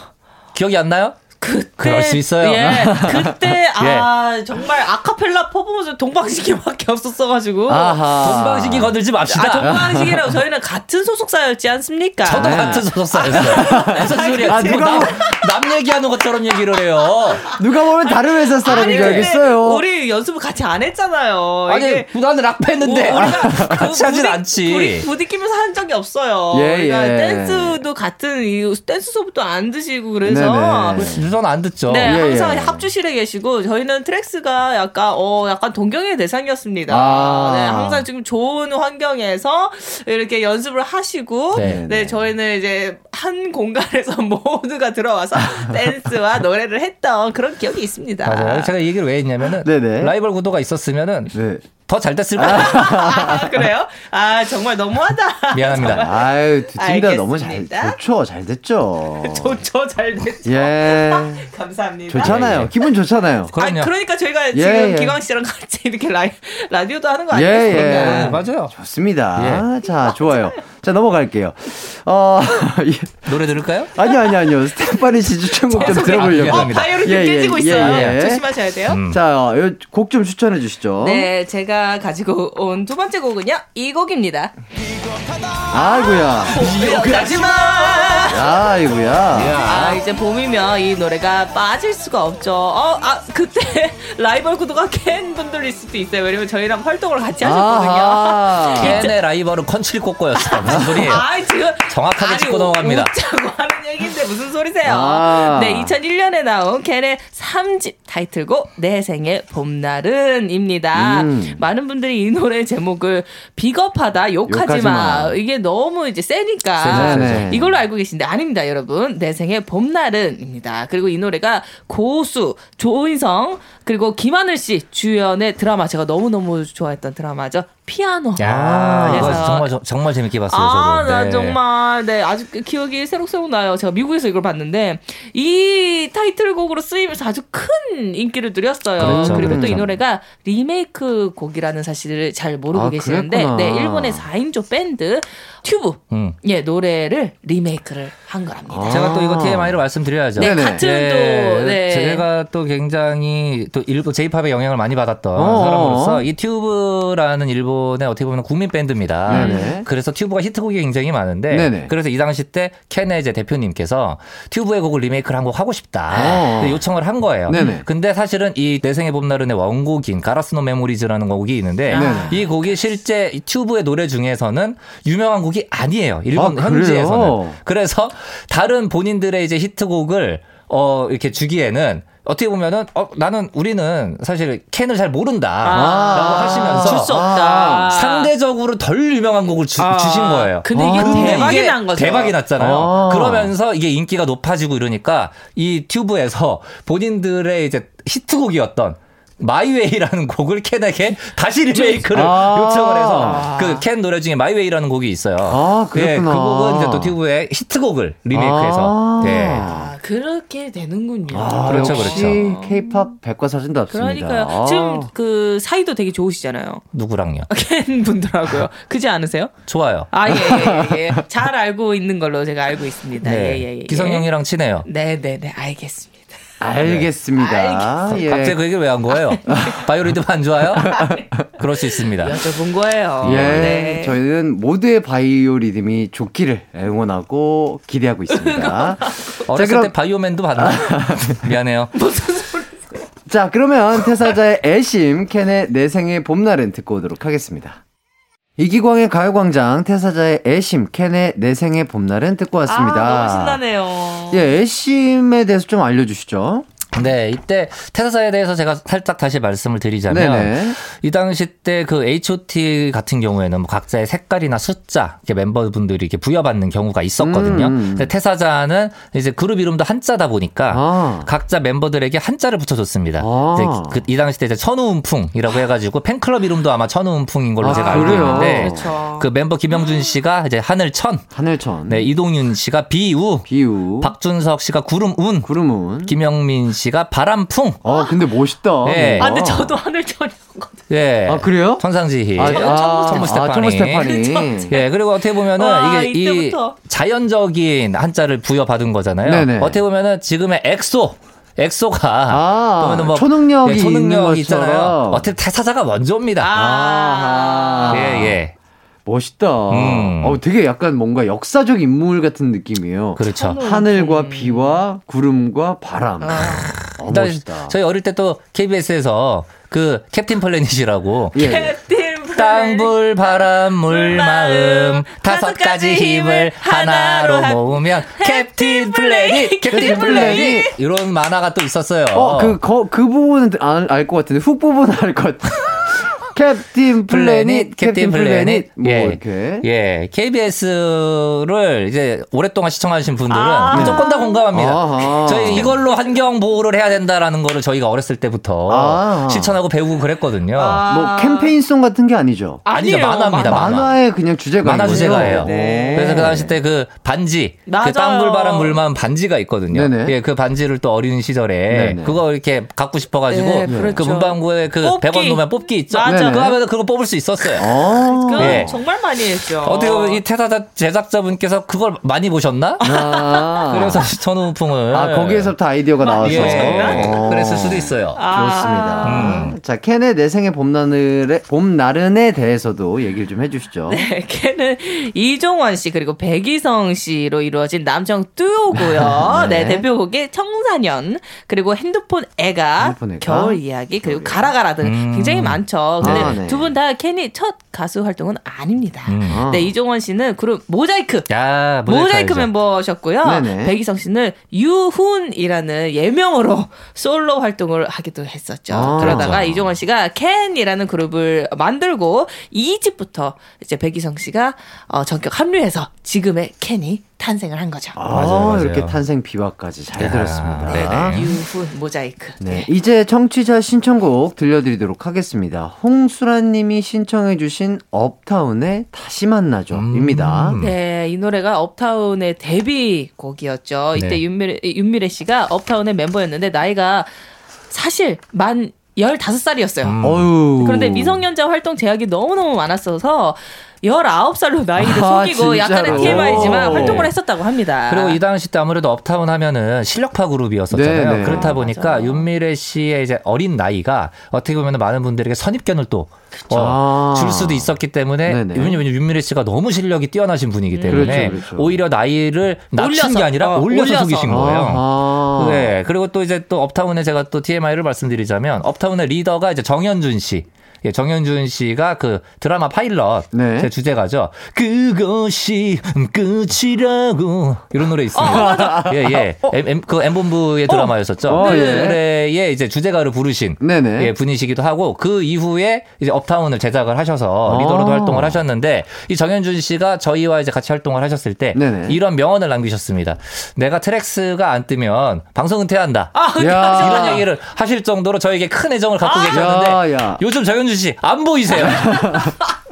기억이 안 나요? 그때 그럴 수 있어요. 예, 그때 아 정말 아카펠라 퍼포먼스 동방신기밖에 없었어가지고. 아하. 동방신기 건들지 맙시다. 아, 동방신기라고 저희는 같은 소속사였지 않습니까? 저도 같은 소속사였어요. 무슨 소리야? 아, 누가 남, 남 얘기하는 것처럼 얘기를 해요. 누가 보면 다른 회사 사람인 줄 알겠어요. 우리 연습을 같이 안 했잖아요. 아니, 나는 락패했는데. 우- 우리가 같이 그 하진 부딪- 않지. 우리 부딪히면서 한 적이 없어요. 예, 우리가 예. 댄스도 같은 이 댄스 수업도 안 드시고 그래서 네네. 저는 안 듣죠. 네, 예, 항상 예. 합주실에 계시고 저희는 트랙스가 약간 어 약간 동경의 대상이었습니다. 아. 네, 항상 지금 좋은 환경에서 이렇게 연습을 하시고 네, 네, 저희는 이제 한 공간에서 모두가 들어와서 댄스와 노래를 했던 그런 기억이 있습니다. 맞아요. 제가 이 얘기를 왜 했냐면은 네네. 라이벌 구도가 있었으면은 네. 더 잘 됐을 거예요. 아, 그래요? 아 정말 너무하다. 미안합니다. 아유, 두팀다 너무 잘. 좋죠. 잘 됐죠. 좋죠, 잘 됐죠. 예. 감사합니다. 좋잖아요. 예, 예. 기분 좋잖아요. 그럼요. 아, 그러니까 저희가 예, 지금 예. 기광 씨랑 같이 이렇게 라이, 라디오도 하는 거 예, 아니겠습니까? 예. 네, 맞아요. 좋습니다. 자, 좋아요. 자, 넘어갈게요. 어, 예. 노래 들을까요? 아니요, 아니요, 아니요. 스테파니 씨 추천곡 좀 들어보려고. 어, 합니다. 바이올린 예, 예, 깨지고 있어요. 예, 예. 조심하셔야 돼요. 음. 자, 곡 좀 추천해 주시죠. 네, 제가 가지고 온 두 번째 곡은요, 이 곡입니다. 아이고야. 하지마! 아이고야. 아, 이제 봄이면 이 노래가 빠질 수가 없죠. 어, 아, 그때 라이벌 구도가 캔 분들일 수도 있어요. 왜냐면 저희랑 활동을 같이 하셨거든요. 캔의 라이벌은 컨츄리 꼬꼬였어요. 무슨 소리예요? 아, 지금 정확하게 아니, 짚고 넘어갑니다. 웃자고 하는 얘기인데 무슨 소리세요? 아. 네, 2001년에 나온 캔의 3집 타이틀곡 내 생의 봄날은입니다. 음. 많은 분들이 이 노래 제목을 비겁하다, 욕하지 욕하지 마. 마. 이게 너무 이제 세니까 세죠. 이걸로 알고 계신데 아닙니다, 여러분. 내 생의 봄날은입니다. 그리고 이 노래가 고수 조인성 그리고 김하늘 씨 주연의 드라마 제가 너무 너무 좋아했던 드라마죠. 피아노. 야, 이거 그래서 정말 저- 정말 재밌게 봤어요. 아, 저도. 나 네. 정말 네 아직 그 기억이 새록새록 나요. 제가 미국에서 이걸 봤는데 이 타이틀곡으로 쓰이면서 아주 큰 인기를 누렸어요. 그렇죠, 그리고 또이 그렇죠. 노래가 리메이크 곡이라는 사실을 잘 모르고 아, 계시는데, 그랬구나. 네 일본의 4인조 밴드 튜브 음. 예 노래를 리메이크를 한 거랍니다. 제가 또 이거 TMI로 말씀드려야죠. 네, 네네. 같은 또 네. 제가 또 굉장히 또 일본 J-팝의 영향을 많이 받았던 어어. 사람으로서 이 튜브라는 일본 의 어떻게 보면 국민 밴드입니다. 네네. 그래서 튜브가 히트곡이 굉장히 많은데 네네. 그래서 이 당시 때 이제 대표님께서 튜브의 곡을 리메이크를 한 곡 하고 싶다 어. 요청을 한 거예요. 네네. 근데 사실은 이 내생의 봄날은의 원곡인 가라스노 메모리즈라는 곡이 있는데 네네. 이 곡이 실제 이 튜브의 노래 중에서는 유명한 곡이 아니에요. 일본 아, 현지에서는. 그래서 다른 본인들의 이제 히트곡을 어 이렇게 주기에는 어떻게 보면은 어 나는 우리는 사실 캔을 잘 모른다라고 아, 하시면서 줄 수 없다. 상대적으로 덜 유명한 곡을 주, 아, 신 거예요. 근데 이게 아. 대박이 이게 난 거죠. 대박이 났잖아요. 아. 그러면서 이게 인기가 높아지고 이러니까 이 튜브에서 본인들의 이제 히트곡이었던 마이웨이라는 곡을 캔에게 다시 리메이크를 아. 요청을 해서 그 캔 노래 중에 마이웨이라는 곡이 있어요. 아, 그랬구나. 예, 그 곡은 이제 또 튜브의 히트곡을 리메이크해서 아. 네. 아, 그렇게 되는군요. 아, 그렇죠, 그렇죠. K-팝 백과사전답습니다. 그러니까요. 아. 지금 그 사이도 되게 좋으시잖아요. 누구랑요? 캔 분들하고요. 그지 않으세요? 좋아요. 아, 예, 예, 예. 잘 알고 있는 걸로 제가 알고 있습니다. 네. 예, 예, 예. 기성용이랑 친해요. 네, 네, 네. 알겠습니다. 알겠습니다. 예. 갑자기 그 얘기를 왜 한 거예요? 바이오리듬 안 좋아요? 그럴 수 있습니다. 여쭤본 거예요. 예, 네. 저희는 모두의 바이오 리듬이 좋기를 응원하고 기대하고 있습니다. 어렸을 그럼- 때 바이오맨도 봤나? 미안해요. 자, 그러면 태사자의 애심 캔의 내 생의 봄날은 듣고 오도록 하겠습니다. 이기광의 가요광장 태사자의 애심 캔의 내 생의 봄날은 듣고 왔습니다. 아, 너무 신나네요. 예, 애심에 대해서 좀 알려주시죠. 네, 이때 태사사에 대해서 제가 살짝 다시 말씀을 드리자면 네네. 이 당시 때 그 H.O.T 같은 경우에는 뭐 각자의 색깔이나 숫자 이렇게 멤버분들이 이렇게 부여받는 경우가 있었거든요. 음. 근데 태사자는 이제 그룹 이름도 한자다 보니까 아. 각자 멤버들에게 한자를 붙여줬습니다. 아. 이제 그, 이 당시 때 이제 천우운풍이라고 해가지고 팬클럽 이름도 아마 천우운풍인 걸로 아, 제가 알고 그래요? 있는데 그렇죠. 그 멤버 김영준 씨가 이제 하늘천, 하늘천. 네 이동윤 씨가 비우, 비우. 박준석 씨가 구름운, 구름운. 김영민 씨가 바람풍. 어, 근데 멋있다. 네. 아, 근데 저도 하늘천이었거든요. 예. 아, 그래요? 천상지희. 아, 아, 천무 스테파니. 아, 천무 스테파니. 예, 그리고 어떻게 보면은 와, 이게 이 이때부터. 자연적인 한자를 부여받은 거잖아요. 네네. 어떻게 보면은 지금의 엑소. 엑소가 아, 보면은 뭐 초능력이 예, 있는 초능력 있잖아요. 것처럼. 어떻게 태사자가 먼저입니다. 아. 예, 예. 멋있다. 음. 어, 되게 약간 뭔가 역사적 인물 같은 느낌이에요. 그렇죠. 하늘과 비와 구름과 바람. 어, 일단 멋있다. 저희 어릴 때 또 KBS에서 그 캡틴 플래닛이라고. 예. 캡틴 땅불 바람 물 마음. 다섯 가지 힘을 하나로 모으면 캡틴 플래닛. 캡틴 플래닛. 이런 만화가 또 있었어요. 어, 그, 거, 그 부분은 알 것 같은데, hook 부분은 알 것 같아. 캡틴 플래닛, 캡틴 플래닛. 뭐, 예. 이렇게. 예, KBS를 이제 오랫동안 시청하신 분들은 아. 무조건 다 공감합니다. 아하. 저희 이걸로 환경 보호를 해야 된다라는 거를 저희가 어렸을 때부터 아하. 실천하고 배우고 그랬거든요. 아. 뭐, 캠페인송 같은 게 아니죠. 아니죠. 만화입니다. 만화. 만화의 그냥 주제가 만화 주제가예요. 네. 그래서 그 당시 때 그 반지, 그 맞아요. 땅불바람 물만 반지가 있거든요. 네네. 예, 그 반지를 또 어린 시절에 네네. 그거 이렇게 갖고 싶어 가지고 네, 그 그렇죠. 문방구에 그 뽑기. 100원 놓으면 뽑기 있죠. 맞아. 네네. 그거 하면 그거 뽑을 수 있었어요. 어. 그 예. 정말 많이 했죠. 어떻게 보면 이 태사자 제작자분께서 그걸 많이 보셨나? 아. 그래서 천우풍을 아, 거기에서부터 아이디어가 나와서. 예, 어. 그랬을 수도 있어요. 좋습니다. 음. 자, 켄의 내 생의 봄나늘의, 봄나른에 대해서도 얘기를 좀 해주시죠. 네, 걔는 이종원 씨 그리고 백이성 씨로 이루어진 남성 듀오고요. 네. 네. 대표곡이 청사년 그리고 핸드폰 애가, 핸드폰 애가, 겨울 이야기 그리고 가라가라 등 음. 굉장히 많죠. 근데 아, 네. 두분다 켄이 첫 가수 활동은 아닙니다. 아. 네, 이종원 씨는 그룹 모자이크 야, 모자이크 알죠. 멤버셨고요. 네네. 백이성 씨는 유훈이라는 예명으로 솔로 활동을 하기도 했었죠. 아. 그러다가 그렇죠. 이종원 씨가 캔이라는 그룹을 만들고 2집부터 이제 백이성 씨가 어, 전격 합류해서 지금의 캔이 탄생을 한 거죠. 아, 맞아요, 맞아요. 이렇게 탄생 비화까지 잘 야, 들었습니다. 네네. 유훈 모자이크. 네, 이제 청취자 신청곡 들려드리도록 하겠습니다. 홍수라님이 신청해주신 업타운의 다시 만나죠입니다. 음. 네, 이 노래가 업타운의 데뷔곡이었죠. 이때 네. 윤미래, 윤미래 씨가 업타운의 멤버였는데 나이가 사실 만 15살이었어요. 음. 어유. 그런데 미성년자 활동 제약이 너무너무 많았어서 19살로 나이를 아, 속이고 약간의 진짜로? TMI지만 오. 활동을 했었다고 합니다. 그리고 이 당시 때 아무래도 업타운 하면은 실력파 그룹이었었잖아요. 네네. 그렇다 아, 보니까 맞아요. 윤미래 씨의 이제 어린 나이가 어떻게 보면 많은 분들에게 선입견을 또 어, 아. 줄 수도 있었기 때문에 네네. 왜냐면 윤미래 씨가 너무 실력이 뛰어나신 분이기 때문에 그렇죠, 그렇죠. 오히려 나이를 낮춘 올려서, 게 아니라 어, 올려서, 올려서. 속이신 거예요. 아. 네. 그리고 또 이제 또 업타운에 제가 또 TMI를 말씀드리자면 업타운의 리더가 이제 정현준 씨. 예, 정연준 씨가 그 드라마 파일럿 네. 제 주제가죠. 그것이 끝이라고 이런 노래 있습니다. 예, 예. M, M, 그 엠본부의 드라마였었죠. 어, 그 예. 노래에 이제 주제가를 부르신 네네. 예, 분이시기도 하고 그 이후에 이제 업타운을 제작을 하셔서 아. 리더로도 활동을 하셨는데 이 정연준 씨가 저희와 이제 같이 활동을 하셨을 때 네네. 이런 명언을 남기셨습니다. 내가 트랙스가 안 뜨면 방송 은퇴한다. 아. 이런 얘기를 하실 정도로 저에게 큰 애정을 갖고 아. 계셨는데 야, 야. 요즘 정연준 씨 안 보이세요.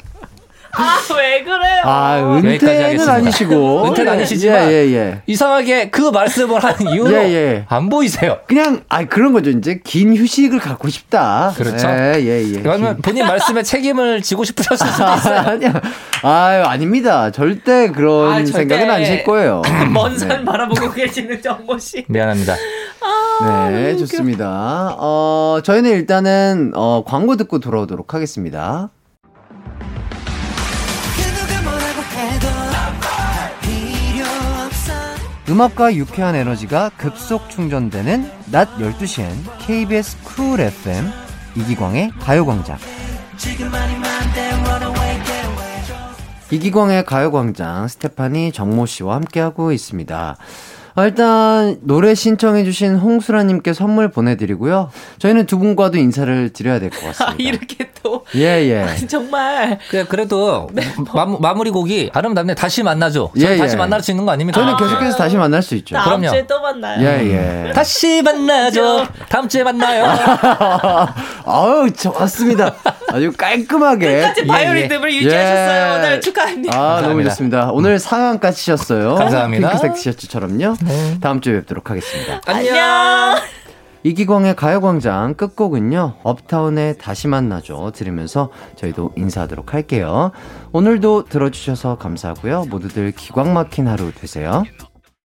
아, 왜 그래요? 아, 은퇴는. 아니시고. 은퇴는 아니시지만 예, 예, 예. 이상하게 그 말씀을 한 이후로 예, 예. 안 보이세요. 그냥, 아, 그런 거죠. 이제 긴 휴식을 갖고 싶다. 그렇죠. 예, 예, 예. 그러면 본인 말씀에 책임을 지고 싶으셨을 수도 아, 있어요. 아니야. 아유, 아닙니다. 절대 그런 아, 절대. 생각은 아니실 거예요. 먼산 바라보고 계시는 정모 씨. 미안합니다. 네, 좋습니다. 어, 저희는 일단은, 어, 광고 듣고 돌아오도록 하겠습니다. 음악과 유쾌한 에너지가 급속 충전되는 낮 12시엔 KBS 쿨 FM 이기광의 가요광장. 이기광의 가요광장 스테파니 정모 씨와 함께하고 있습니다. 아, 일단 노래 신청해주신 홍수라님께 선물 보내드리고요. 저희는 두 분과도 인사를 드려야 될 것 같습니다. 아, 이렇게 또 예, 예. 정말 그래, 그래도 마, 마무리 곡이 아름답네. 다시 만나죠. 저희 예, 다시 예. 만날 수 있는 거 아닙니까? 저희는 계속해서 다시 만날 수 있죠. 다음 그럼요. 주에 또 만나요. 예, 예. 다시 만나죠. 다음 주에 만나요. 아우, 좋았습니다. 아주 깔끔하게. 끝까지 바이오 리듬을 유지하셨어요. 오늘 축하합니다. 아, 너무 감사합니다. 좋습니다. 오늘 상한까지 치셨어요. 감사합니다. 핑크색 티셔츠처럼요. 다음 주에 뵙도록 하겠습니다. 안녕. 이기광의 가요광장 끝곡은요, 업타운의 다시 만나죠. 들으면서 저희도 인사하도록 할게요. 오늘도 들어주셔서 감사하고요. 모두들 기광 막힌 하루 되세요.